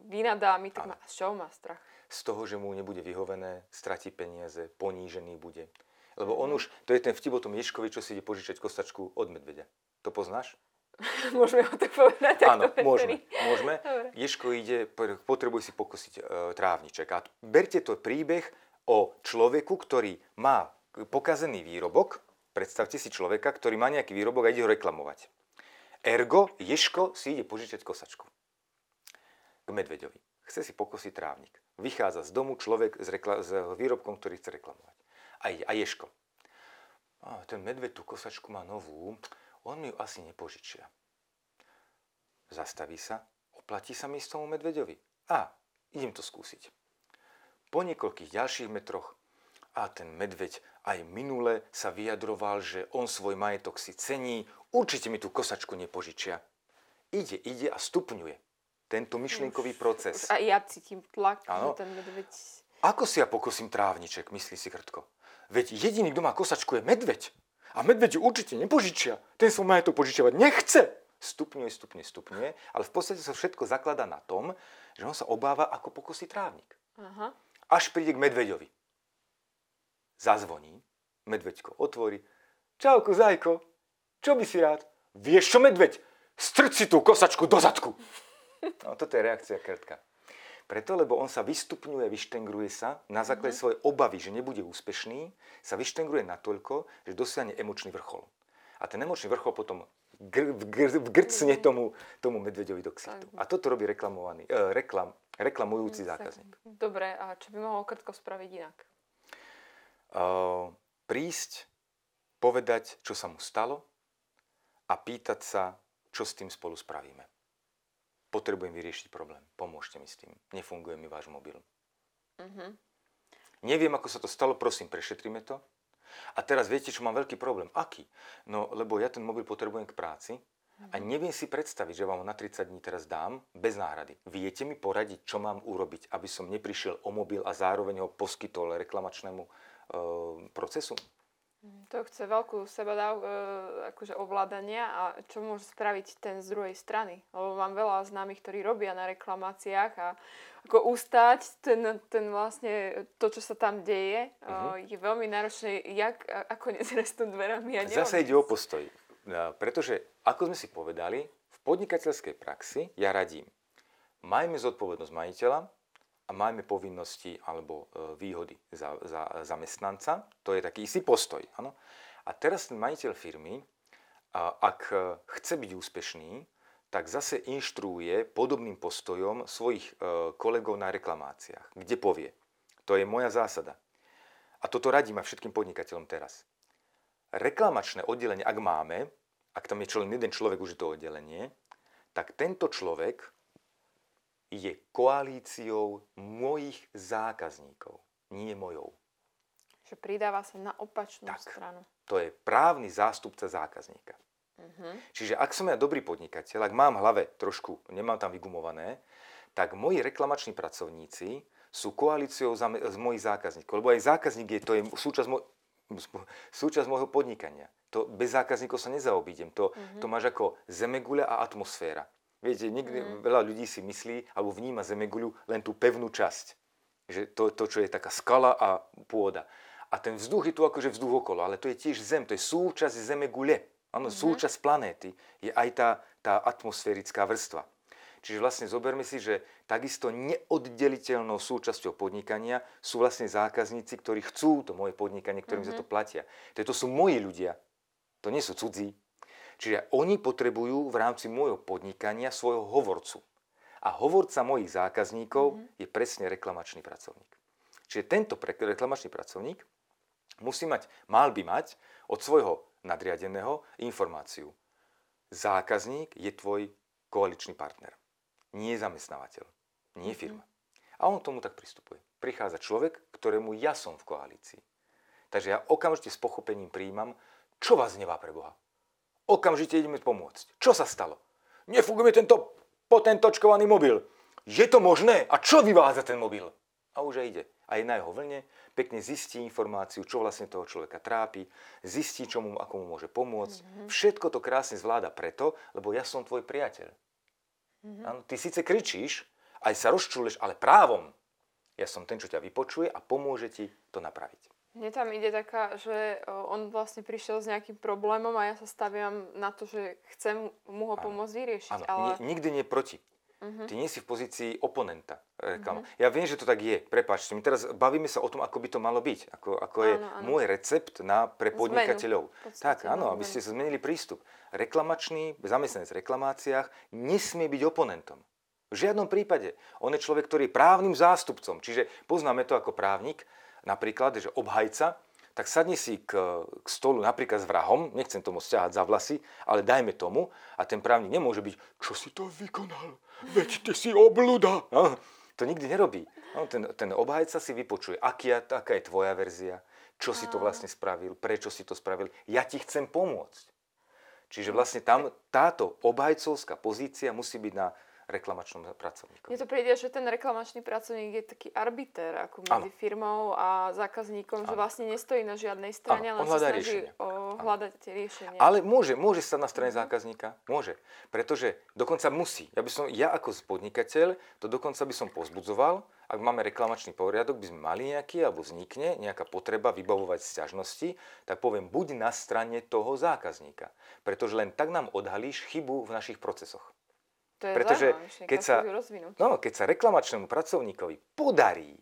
vynadá mi, tak má, z čoho má strach? Z toho, že mu nebude vyhovené, stratí peniaze, ponížený bude. Lebo on mhm. už, to je ten vtip o tom Ješkovi, čo si ide požičať kostačku od medvedia. To poznáš? môžeme ho tak povedať? Áno, môžeme. môžeme. Ješko ide, potrebuje si pokosiť e, trávniček. A berte to príbeh o človeku, ktorý má pokazený výrobok, predstavte si človeka, ktorý má nejaký výrobok a ide ho reklamovať. Ergo, Ješko si ide požičať kosačku k medveďovi. Chce si pokosiť trávnik. Vychádza z domu človek s, rekla- s výrobkom, ktorý chce reklamovať. A, ide, a Ješko. A ten medveď tú kosačku má novú, on mi ju asi nepožičia. Zastaví sa, oplatí sa mi z tomu medveďovi. A, idem to skúsiť. Po niekoľkých ďalších metroch a ten medveď aj minule sa vyjadroval, že on svoj majetok si cení, určite mi tú kosačku nepožičia. Ide, ide a stupňuje tento myšlienkový proces. A ja cítim tlak, ano. že ten medveď... Ako si ja pokosím trávniček, myslí si Krtko. Veď jediný, kto má kosačku, je medveď. A medveď určite nepožičia. Ten svoj majetok požičiavať nechce. Stupňuje, stupňuje, stupňuje, ale v podstate sa všetko zaklada na tom, že on sa obáva, ako pokosí trávnik. Aha až príde k medveďovi. Zazvoní, medveďko otvorí. Čauku, zajko, čo by si rád? Vieš čo, medveď? Strč si tú kosačku do zadku. No, toto je reakcia krtka. Preto, lebo on sa vystupňuje, vyštengruje sa na základe mm-hmm. svojej obavy, že nebude úspešný, sa vyštengruje natoľko, že dosiahne emočný vrchol. A ten emočný vrchol potom gr- gr- vgrcne mhm. tomu, tomu medveďovi do ksichtu. A toto robí reklamovaný, eh, reklam, reklamujúci zákazník. Dobre, a čo by mohol Krtko spraviť inak? Uh, prísť, povedať, čo sa mu stalo a pýtať sa, čo s tým spolu spravíme. Potrebujem vyriešiť problém. Pomôžte mi s tým. Nefunguje mi váš mobil. Uh-huh. Neviem, ako sa to stalo, prosím, prešetrime to. A teraz viete, čo mám veľký problém. Aký? No, lebo ja ten mobil potrebujem k práci a neviem si predstaviť, že vám ho na 30 dní teraz dám bez náhrady. Viete mi poradiť, čo mám urobiť, aby som neprišiel o mobil a zároveň ho poskytol reklamačnému e, procesu? To chce veľkú sebadáv, e, akože ovládania a čo môže spraviť ten z druhej strany. Lebo mám veľa známych, ktorí robia na reklamáciách a ako ustať ten, ten vlastne, to, čo sa tam deje, uh-huh. je veľmi náročné, jak, ako nezrestnúť dverami a Zase ide o postoj. No, pretože, ako sme si povedali, v podnikateľskej praxi ja radím, majme zodpovednosť majiteľa, a máme povinnosti alebo e, výhody za, za zamestnanca. To je taký istý postoj. Ano? A teraz ten majiteľ firmy, ak e, chce byť úspešný, tak zase inštruuje podobným postojom svojich e, kolegov na reklamáciách, kde povie, to je moja zásada. A toto radím aj všetkým podnikateľom teraz. Reklamačné oddelenie, ak máme, ak tam je len jeden človek, už je to oddelenie, tak tento človek je koalíciou mojich zákazníkov, nie mojou. Že pridáva sa na opačnú tak, stranu. To je právny zástupca zákazníka. Uh-huh. Čiže ak som ja dobrý podnikateľ, ak mám v hlave trošku, nemám tam vygumované, tak moji reklamační pracovníci sú koalíciou za, z mojich zákazníkov. Lebo aj zákazník je, to je súčasť, moj, súčasť môjho podnikania. To bez zákazníkov sa nezaobídem. To, uh-huh. to máš ako zemeguľa a atmosféra. Viete, niekde mm. veľa ľudí si myslí alebo vníma zemeguľu len tú pevnú časť. Že to, to, čo je taká skala a pôda. A ten vzduch je tu akože vzduch okolo, ale to je tiež zem, to je súčasť zemegule. Áno, mm-hmm. súčasť planéty je aj tá, tá atmosférická vrstva. Čiže vlastne zoberme si, že takisto neoddeliteľnou súčasťou podnikania sú vlastne zákazníci, ktorí chcú to moje podnikanie, ktorým mm-hmm. za to mhm. platia. To sú moji ľudia, to nie sú cudzí. Čiže oni potrebujú v rámci môjho podnikania svojho hovorcu. A hovorca mojich zákazníkov mm-hmm. je presne reklamačný pracovník. Čiže tento reklamačný pracovník musí mať, mal by mať od svojho nadriadeného informáciu. Zákazník je tvoj koaličný partner, nie zamestnávateľ, nie mhm. firma. A on tomu tak pristupuje. Prichádza človek, ktorému ja som v koalícii. Takže ja okamžite s pochopením príjmam, čo vás nevá pre Boha. Okamžite ideme pomôcť. Čo sa stalo? Nefunguje tento potentočkovaný mobil. Je to možné? A čo vyvádza ten mobil? A už aj ide. A je na jeho vlne, pekne zistí informáciu, čo vlastne toho človeka trápi, zistí, čo mu, ako mu môže pomôcť. Mm-hmm. Všetko to krásne zvláda preto, lebo ja som tvoj priateľ. Mm-hmm. Ano, ty síce kričíš, aj sa rozčuleš, ale právom. Ja som ten, čo ťa vypočuje a pomôže ti to napraviť. Mne tam ide taká, že on vlastne prišiel s nejakým problémom a ja sa staviam na to, že chcem mu ho pomôcť vyriešiť. Áno, ale... nikdy nie proti. Uh-huh. Ty nie si v pozícii oponenta Uh-huh. Ja viem, že to tak je, prepáčte. My teraz bavíme sa o tom, ako by to malo byť. Ako, ako je áno, áno. môj recept na, pre podnikateľov. Zmenu. Tak, áno, aby ste zmenili prístup. Reklamačný, zamestnanec v reklamáciách nesmie byť oponentom. V žiadnom prípade. On je človek, ktorý je právnym zástupcom. Čiže poznáme to ako právnik, napríklad, že obhajca, tak sadni si k, k stolu napríklad s vrahom, nechcem tomu stiahať za vlasy, ale dajme tomu a ten právnik nemôže byť, čo si to vykonal, veď ty si obluda. No, to nikdy nerobí. No, ten, ten obhajca si vypočuje, aký, aká je tvoja verzia, čo si to vlastne spravil, prečo si to spravil, ja ti chcem pomôcť. Čiže vlastne tam táto obhajcovská pozícia musí byť na reklamačnom pracovníkom. Mne to príde, že ten reklamačný pracovník je taký arbiter ako medzi ano. firmou a zákazníkom, ano. že vlastne nestojí na žiadnej strane, ale sa snaží o hľadať riešenie. Ale môže, môže stať na strane zákazníka, môže. Pretože dokonca musí. Ja, by som, ja ako podnikateľ to dokonca by som pozbudzoval, ak máme reklamačný poriadok, by sme mali nejaký, alebo vznikne nejaká potreba vybavovať sťažnosti, tak poviem, buď na strane toho zákazníka. Pretože len tak nám odhalíš chybu v našich procesoch. To je Pretože keď sa, no, keď sa reklamačnému pracovníkovi podarí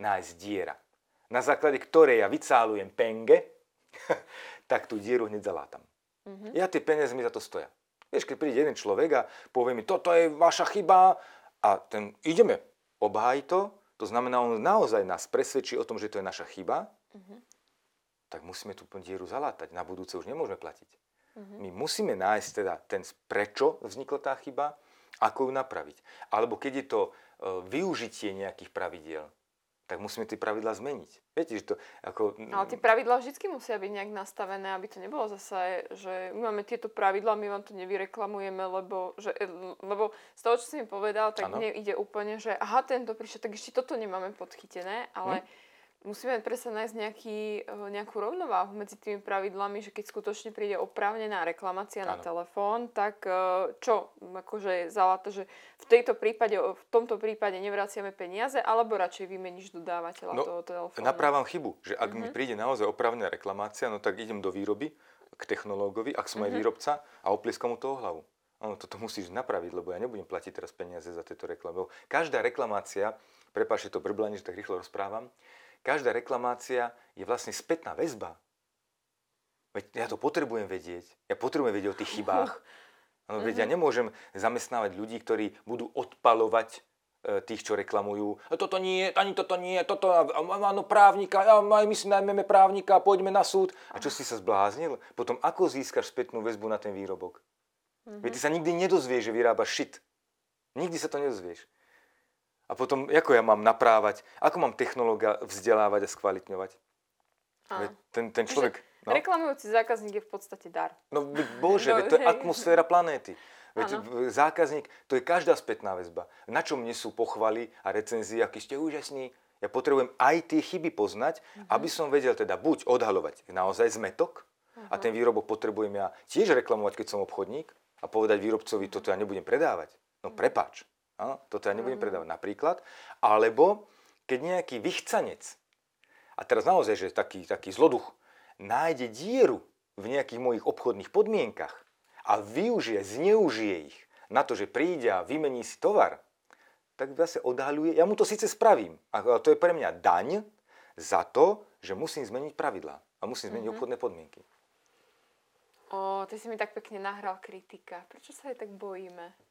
nájsť diera, na základe ktorej ja vycálujem penge, tak tú dieru hneď zalátam. Mm-hmm. Ja tie peniaze mi za to stoja. Vieš, keď príde jeden človek a povie mi, toto je vaša chyba a ten, ideme, obháj to, to znamená, on naozaj nás presvedčí o tom, že to je naša chyba, mm-hmm. tak musíme tú dieru zalátať. Na budúce už nemôžeme platiť. Mm-hmm. My musíme nájsť teda ten, prečo vznikla tá chyba ako ju napraviť. Alebo keď je to e, využitie nejakých pravidiel, tak musíme tie pravidlá zmeniť. Viete, že to ako... Ale tie pravidlá vždy musia byť nejak nastavené, aby to nebolo zase, že my máme tieto pravidlá, my vám to nevyreklamujeme, lebo, že, e, lebo z toho, čo si mi povedal, tak ano. mne ide úplne, že aha, tento prišiel, tak ešte toto nemáme podchytené, ale hm? Musíme predsa nájsť nejaký, eh, nejakú rovnováhu medzi tými pravidlami, že keď skutočne príde oprávnená reklamácia na Áno. telefón, tak eh, čo? Akože zalato, že v tejto prípade, v tomto prípade nevraciame peniaze, alebo radšej vymeníš dodávateľa No, toho telefónu? Napravám chybu, že ak Mhm. mi príde naozaj opravnená reklamácia, no tak idem do výroby k technológovi, ak som aj Mhm. výrobca a oplieskam mu toho hlavu. Áno, toto musíš napraviť, lebo ja nebudem platiť teraz peniaze za tieto reklamy. Každá reklamácia, prepáčte to brblanie, že tak rýchlo rozprávam, každá reklamácia je vlastne spätná väzba. Veď ja to potrebujem vedieť. Ja potrebujem vedieť o tých chybách. No, veď Mhm. ja nemôžem zamestnávať ľudí, ktorí budú odpalovať e, tých, čo reklamujú. "A Toto nie, ani toto nie, toto, áno, právnika, a my si najmeme právnika, poďme na súd. A čo si sa zbláznil? Potom ako získaš spätnú väzbu na ten výrobok? Mhm. Veď ty sa nikdy nedozvieš, že vyrábaš shit. Nikdy sa to nedozvieš. A potom, ako ja mám naprávať, ako mám technológa vzdelávať a skvalitňovať? Veď Ten, ten človek... No, Reklamujúci zákazník je v podstate dar. no bože, No, to je hej. atmosféra planéty. Veď zákazník, to je každá spätná väzba. Na čo mne sú pochvaly a recenzie, aký ste úžasní. Ja potrebujem aj tie chyby poznať, Mhm. aby som vedel teda buď odhalovať naozaj zmetok, a Mhm. ten výrobok potrebujem ja tiež reklamovať, keď som obchodník a povedať výrobcovi, toto ja nebudem predávať. No Mhm. Áno, toto ja nebudem predávať napríklad. Alebo keď nejaký vychcanec, a teraz naozaj, že taký, taký zloduch, nájde dieru v nejakých mojich obchodných podmienkach a využije, zneužije ich na to, že príde a vymení si tovar, tak zase odhaľuje, ja mu to síce spravím, a to je pre mňa daň za to, že musím zmeniť pravidlá a musím zmeniť obchodné podmienky. O, ty si mi tak pekne nahral kritika. Prečo sa aj tak bojíme?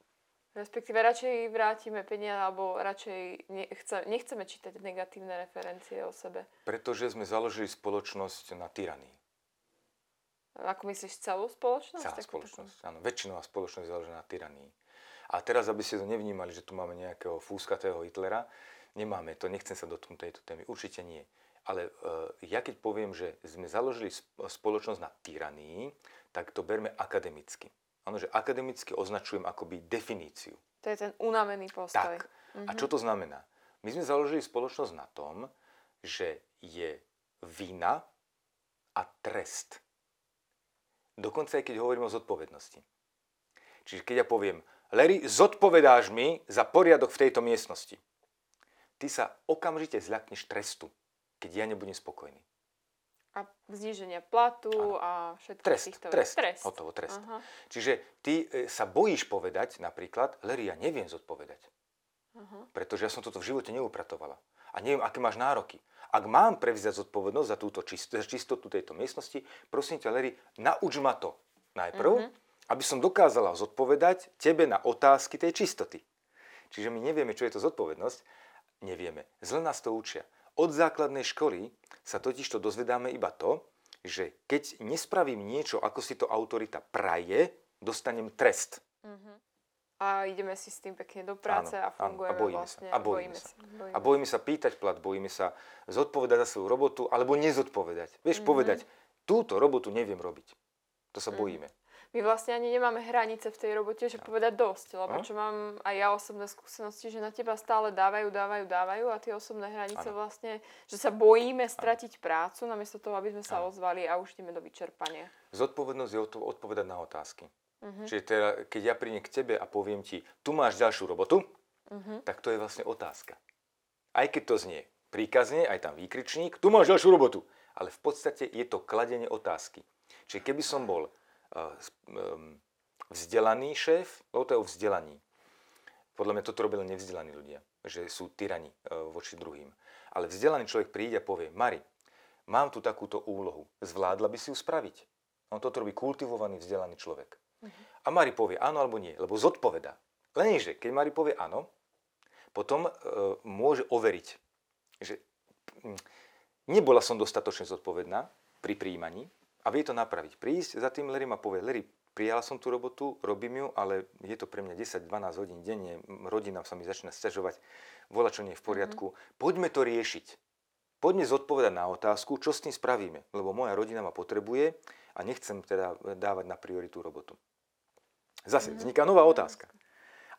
Respektíve radšej vrátime peniaze, alebo radšej nechce, nechceme čítať negatívne referencie o sebe. Pretože sme založili spoločnosť na tyranii. Ako myslíš celú spoločnosť? Celá Takú- spoločnosť, áno. Väčšinová spoločnosť je založená na tyranii. A teraz, aby ste to nevnímali, že tu máme nejakého fúskatého Hitlera, nemáme to, nechcem sa dotknúť tejto témy, určite nie. Ale e, ja keď poviem, že sme založili sp- spoločnosť na tyranii, tak to berme akademicky. Áno, že akademicky označujem akoby definíciu. To je ten unavený postoj. Tak. A čo to znamená? My sme založili spoločnosť na tom, že je vina a trest. Dokonca aj keď hovorím o zodpovednosti. Čiže keď ja poviem, Larry, zodpovedáš mi za poriadok v tejto miestnosti. Ty sa okamžite zľakneš trestu, keď ja nebudem spokojný. A zníženie platu Áno. a všetkých Trest, týchto trest, trest. hotovo, trest. Aha, Čiže ty e, sa bojíš povedať napríklad, Larry, ja neviem zodpovedať. aha. Pretože ja som toto v živote neupratovala. A neviem, aké máš nároky. Ak mám prevziať zodpovednosť za túto čist- čistotu tejto miestnosti, prosím ťa, Larry, nauč ma to najprv, Mhm. aby som dokázala zodpovedať tebe na otázky tej čistoty. Čiže my nevieme, čo je to zodpovednosť. Nevieme. Zle nás to učia. Od základnej školy sa totiž to dozvedáme iba to, že keď nespravím niečo, ako si to autorita praje, dostanem trest. A ideme si s tým pekne do práce Áno, a áno, a fungujeme bojíme vlastne. sa, a bojíme sa. Bojíme. A bojíme sa pýtať plat, bojíme sa zodpovedať za svoju robotu, alebo nezodpovedať. Vieš, Mhm. povedať, túto robotu neviem robiť. To sa Mhm. bojíme. My vlastne ani nemáme hranice v tej robote, že povedať dosť, lebo čo mám aj ja osobné skúsenosti, že na teba stále dávajú, dávajú, dávajú a tie osobné hranice Áno. vlastne, že sa bojíme stratiť prácu, namiesto toho, aby sme sa Áno. ozvali a už ideme do vyčerpania. Zodpovednosť je odpo- odpovedať na otázky. Mhm. Čiže teda, keď ja prídem k tebe a poviem ti, tu máš ďalšiu robotu, Mhm. tak to je vlastne otázka. Aj keď to znie príkazne, aj tam výkričník, tu máš ďalšiu robotu. Ale v podstate je to kladenie otázky. Čiže keby som bol vzdelaný šéf, lebo to je o vzdelaní. Podľa mňa toto robili nevzdelaní ľudia, že sú tyrani uh, voči druhým. Ale vzdelaný človek príde a povie, Mari, mám tu takúto úlohu, zvládla by si ju spraviť? On toto robí kultivovaný, vzdelaný človek. A Mari povie áno alebo nie, lebo zodpoveda. Lenže, keď Mari povie áno, potom e, môže overiť, že hm, nebola som dostatočne zodpovedná pri príjmaní a vie to napraviť. Prísť za tým Larry a povie, Larry, prijala som tú robotu, robím ju, ale je to pre mňa 10-12 hodín denne, rodina sa mi začína sťažovať, vola čo nie je v poriadku, poďme to riešiť. Poďme zodpovedať na otázku, čo s tým spravíme, lebo moja rodina ma potrebuje a nechcem teda dávať na prioritu robotu. Zase vzniká nová otázka.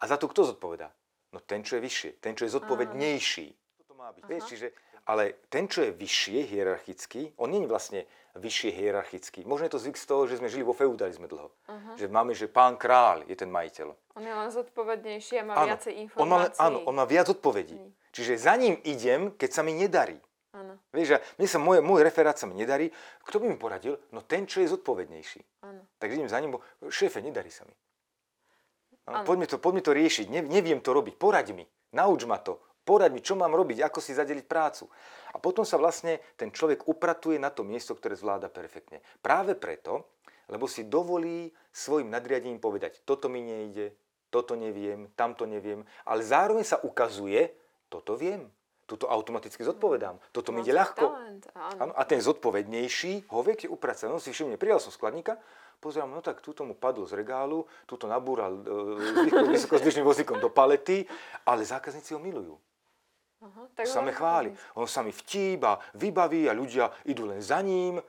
A za to kto zodpovedá? No ten, čo je vyššie, ten, čo je zodpovednejší. To má byť. Vieš, čiže ale ten, čo je vyššie hierarchicky, on nie je vlastne vyššie hierarchicky. Možno je to zvyk z toho, že sme žili vo feudalizme dlho. Uh-huh. Že máme, že pán král je ten majiteľ. On je len zodpovednejší a má Áno, viacej on má, informácií. áno, on má viac odpovedí. Čiže za ním idem, keď sa mi nedarí. Áno, Vieš, a mne sa môj, môj referát sa mi nedarí, kto by mi poradil? No ten, čo je zodpovednejší. áno. Takže idem za ním, bo šéfe, nedarí sa mi. Áno. No, poďme, to, poďme to riešiť, ne, neviem to robiť, poraď mi, nauč ma to, poraď mi, čo mám robiť, ako si zadeliť prácu. A potom sa vlastne ten človek upratuje na to miesto, ktoré zvláda perfektne. Práve preto, lebo si dovolí svojim nadriadením povedať, toto mi nejde, toto neviem, tamto neviem, ale zároveň sa ukazuje, toto viem, toto automaticky zodpovedám, toto mi ide ľahko. Áno. A ten zodpovednejší ho vie upracať. No si všimne, prijal som skladníka, pozerám, no tak túto mu padlo z regálu, túto nabúral e, vysokozdvižným vozíkom do palety, ale zákazníci ho milujú. Aha, Tak sa me chváli. On sa mi vtíba, vybaví a ľudia idú len za ním.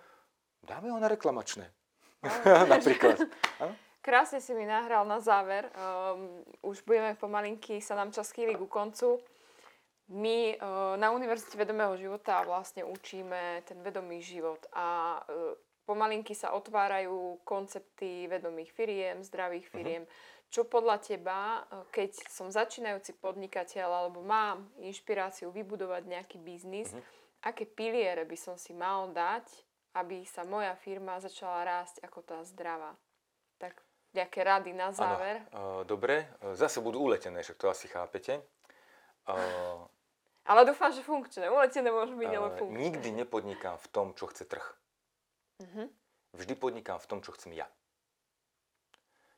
Dáme ho na reklamačné. Napríklad. Krásne si mi nahral na záver. Um, už budeme pomalinky, sa nám čas chýli ku koncu. My uh, na Univerzite vedomého života vlastne učíme ten vedomý život a uh, pomalinky sa otvárajú koncepty vedomých firiem, zdravých firiem. Čo podľa teba, uh, keď som začínajúci podnikateľ alebo mám inšpiráciu vybudovať nejaký biznis, aké piliere by som si mal dať, aby sa moja firma začala rásť ako tá zdravá? Tak nejaké rady na záver. Áno, e, dobre, e, zase budú uletené, však to asi chápete. E, Ale dúfam, že funkčné. Uletené môžu byť, ale e, funkčné. nikdy nepodnikám v tom, čo chce trh. Mhm. Vždy podnikám v tom, čo chcem ja.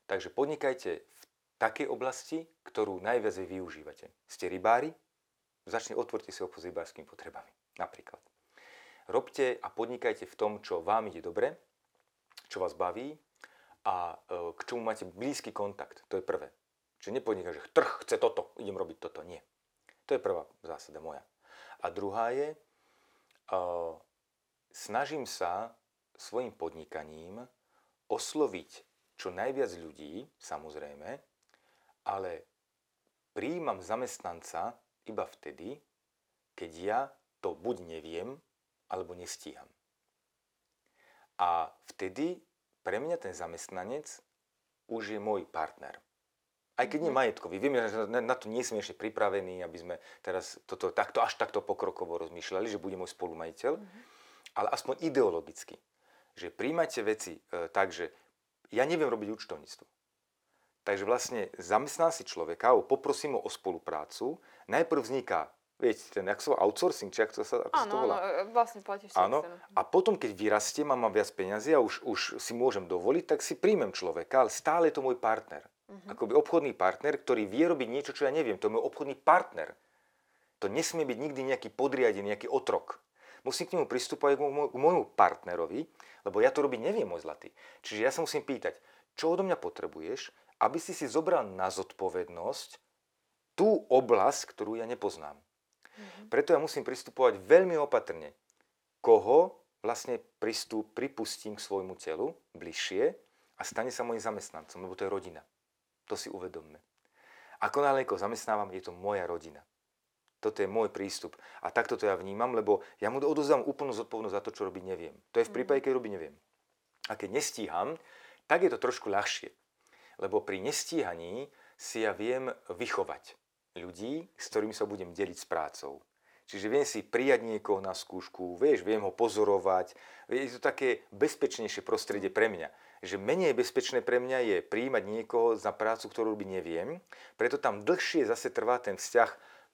Takže podnikajte v takej oblasti, ktorú najviac vy využívate. Ste rybári? Začne otvorte si obchod rybárskými potrebami. Napríklad. Robte a podnikajte v tom, čo vám ide dobre, čo vás baví a e, k čomu máte blízky kontakt. To je prvé. Čiže nepodnikaj, že trh chce toto, idem robiť toto. Nie. To je prvá zásada moja. A druhá je, uh, snažím sa svojim podnikaním osloviť čo najviac ľudí, samozrejme, ale prijímam zamestnanca iba vtedy, keď ja to buď neviem, alebo nestíham. A vtedy pre mňa ten zamestnanec už je môj partner. Aj keď nie majetkový. Viem, že na to nie sme ešte pripravení, aby sme teraz toto takto, až takto pokrokovo rozmýšľali, že bude môj spolumajiteľ, ale aspoň ideologicky. Že príjmajte veci e, tak, že ja neviem robiť účtovníctvo. Takže vlastne zamestnám si človeka, alebo poprosím ho o spoluprácu. Najprv vzniká, viete, ten jak volá, outsourcing, či ako, sa, ako sa to Áno, áno, volá? e, vlastne platíš Áno. A potom, keď vyrastiem a mám viac peniazy a už, už si môžem dovoliť, tak si príjmem človeka, ale stále je to môj partner. Uh-huh. Akoby obchodný partner, ktorý vie robiť niečo, čo ja neviem. To je môj obchodný partner. To nesmie byť nikdy nejaký podriadený, nejaký otrok. Musím k nemu pristúpať k môjmu, k môjmu partnerovi, lebo ja to robiť neviem, môj zlatý. Čiže ja sa musím pýtať, čo odo mňa potrebuješ, aby si si zobral na zodpovednosť tú oblasť, ktorú ja nepoznám. Preto ja musím pristupovať veľmi opatrne. Koho vlastne pristup, pripustím k svojmu telu bližšie a stane sa môjim zamestnancom, lebo to je rodina. To si uvedomme. Ako náhle zamestnávam, je to moja rodina. Toto je môj prístup. A takto to ja vnímam, lebo ja mu odozdám úplnú zodpovednosť za to, čo robiť neviem. To je v prípade, keď robiť neviem. A keď nestíham, tak je to trošku ľahšie. Lebo pri nestíhaní si ja viem vychovať ľudí, s ktorými sa budem deliť s prácou. Čiže viem si prijať niekoho na skúšku, vieš, viem ho pozorovať. Je to také bezpečnejšie prostredie pre mňa. Že menej bezpečné pre mňa je prijímať niekoho za prácu, ktorú robiť neviem. Preto tam dlhšie zase trvá ten vzťah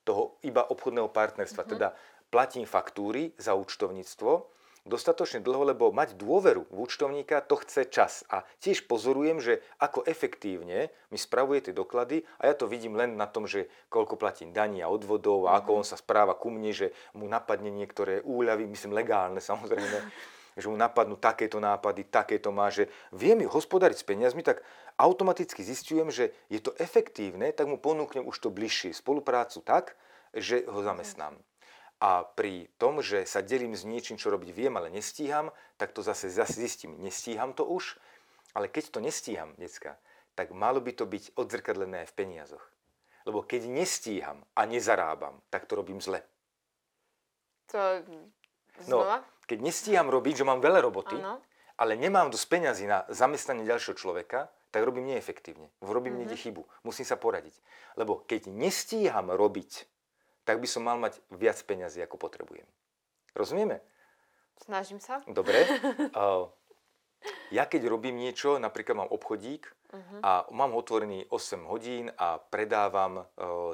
toho iba obchodného partnerstva. Mm-hmm. Teda platím faktúry za účtovníctvo dostatočne dlho, lebo mať dôveru v účtovníka, to chce čas. A tiež pozorujem, že ako efektívne mi spravuje tie doklady a ja to vidím len na tom, že koľko platím daní a odvodov a ako on sa správa ku mne, že mu napadne niektoré úľavy, myslím legálne samozrejme, že mu napadnú takéto nápady, takéto má, že viem ju hospodariť s peniazmi, tak automaticky zistujem, že je to efektívne, tak mu ponúknem už to bližšie spoluprácu tak, že ho zamestnám. A pri tom, že sa delím s niečím, čo robiť viem, ale nestíham, tak to zase, zase zistím, nestíham to už, ale keď to nestíham, decka, tak malo by to byť odzrkadlené v peniazoch. Lebo keď nestíham a nezarábam, tak to robím zle. To No, keď nestíham robiť, že mám veľa roboty, Áno. ale nemám dosť peňazí na zamestnanie ďalšieho človeka, tak robím neefektívne. Robím niekde chybu. Musím sa poradiť. Lebo keď nestíham robiť, tak by som mal mať viac peňazí, ako potrebujem. Rozumieme? Snažím sa. Dobre. Uh, ja keď robím niečo, napríklad mám obchodík a mám otvorený 8 hodín a predávam uh,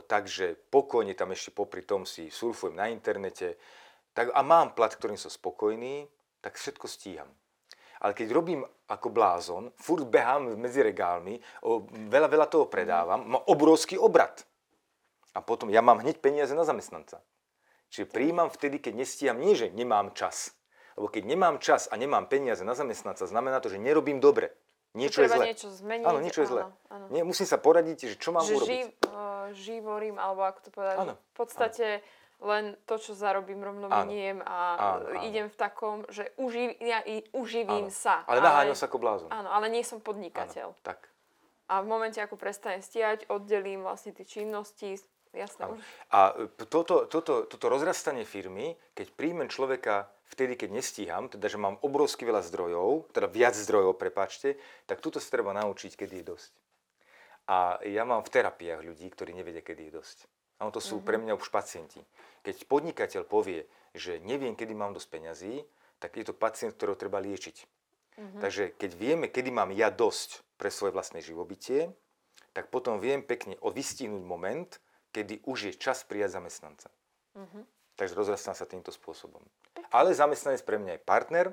tak, že pokojne tam ešte popri tom si surfujem na internete tak, a mám plat, ktorým som spokojný, tak všetko stíham. Ale keď robím ako blázon, furt behám medzi regálmi, o, veľa, veľa toho predávam, mám obrovský obrad. A potom ja mám hneď peniaze na zamestnanca. Čiže príjmam vtedy, keď nestíham, nie že nemám čas. Lebo keď nemám čas a nemám peniaze na zamestnanca, znamená to, že nerobím dobre. Niečo je zle. niečo zmeniť. Áno, niečo je zle. Áno, áno. Nie, musím sa poradiť, že čo mám že urobiť. živ, uh, živorím, alebo ako to povedať, Áno, v podstate len to, čo zarobím, rovno Áno. miniem a Áno, áno. idem v takom, že uživ, ja i uživím Áno. sa. Ale naháňam sa ako blázon. Áno, ale nie som Áno, podnikateľ. tak. A v momente, ako prestanem stíhať, oddelím vlastne tie činnosti, jasné, Áno. už A e, toto, toto, toto rozrastanie firmy, keď príjmem človeka vtedy, keď nestíham, teda že mám obrovsky veľa zdrojov, teda viac zdrojov, prepáčte, tak tuto sa treba naučiť, kedy je dosť. A ja mám v terapiách ľudí, ktorí nevedia, kedy je dosť. A to sú pre mňa už pacienti. Keď podnikateľ povie, že neviem, kedy mám dosť peňazí, tak je to pacient, ktorého treba liečiť. Takže keď vieme, kedy mám ja dosť pre svoje vlastné živobytie, tak potom viem pekne vystihnúť moment, kedy už je čas prijať zamestnanca. Takže rozrastám sa týmto spôsobom. Ale zamestnanec pre mňa je partner,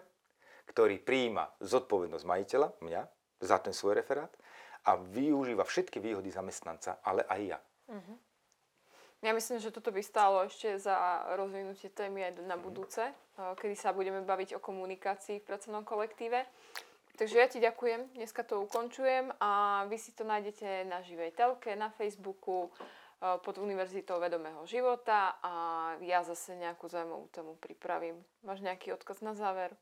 ktorý prijíma zodpovednosť majiteľa, mňa, za ten svoj referát a využíva všetky výhody zamestnanca, ale aj ja. Ja myslím, že toto by stálo ešte za rozvinutie témy aj na budúce, eh, kedy sa budeme baviť o komunikácii v pracovnom kolektíve. Takže ja ti ďakujem, dneska to ukončujem a vy si to nájdete na živej telke, na Facebooku, eh, pod Univerzitou vedomého života a ja zase nejakú zaujímavú tému pripravím. Máš nejaký odkaz na záver?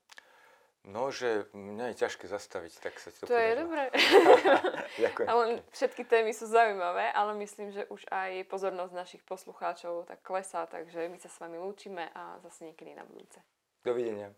No, že mňa je ťažké zastaviť, tak sa ti to To je podarilo. dobré. Ďakujem. ale všetky témy sú zaujímavé, ale myslím, že už aj pozornosť našich poslucháčov tak klesá, takže my sa s vami lúčime a zase niekedy na budúce. Dovidenia.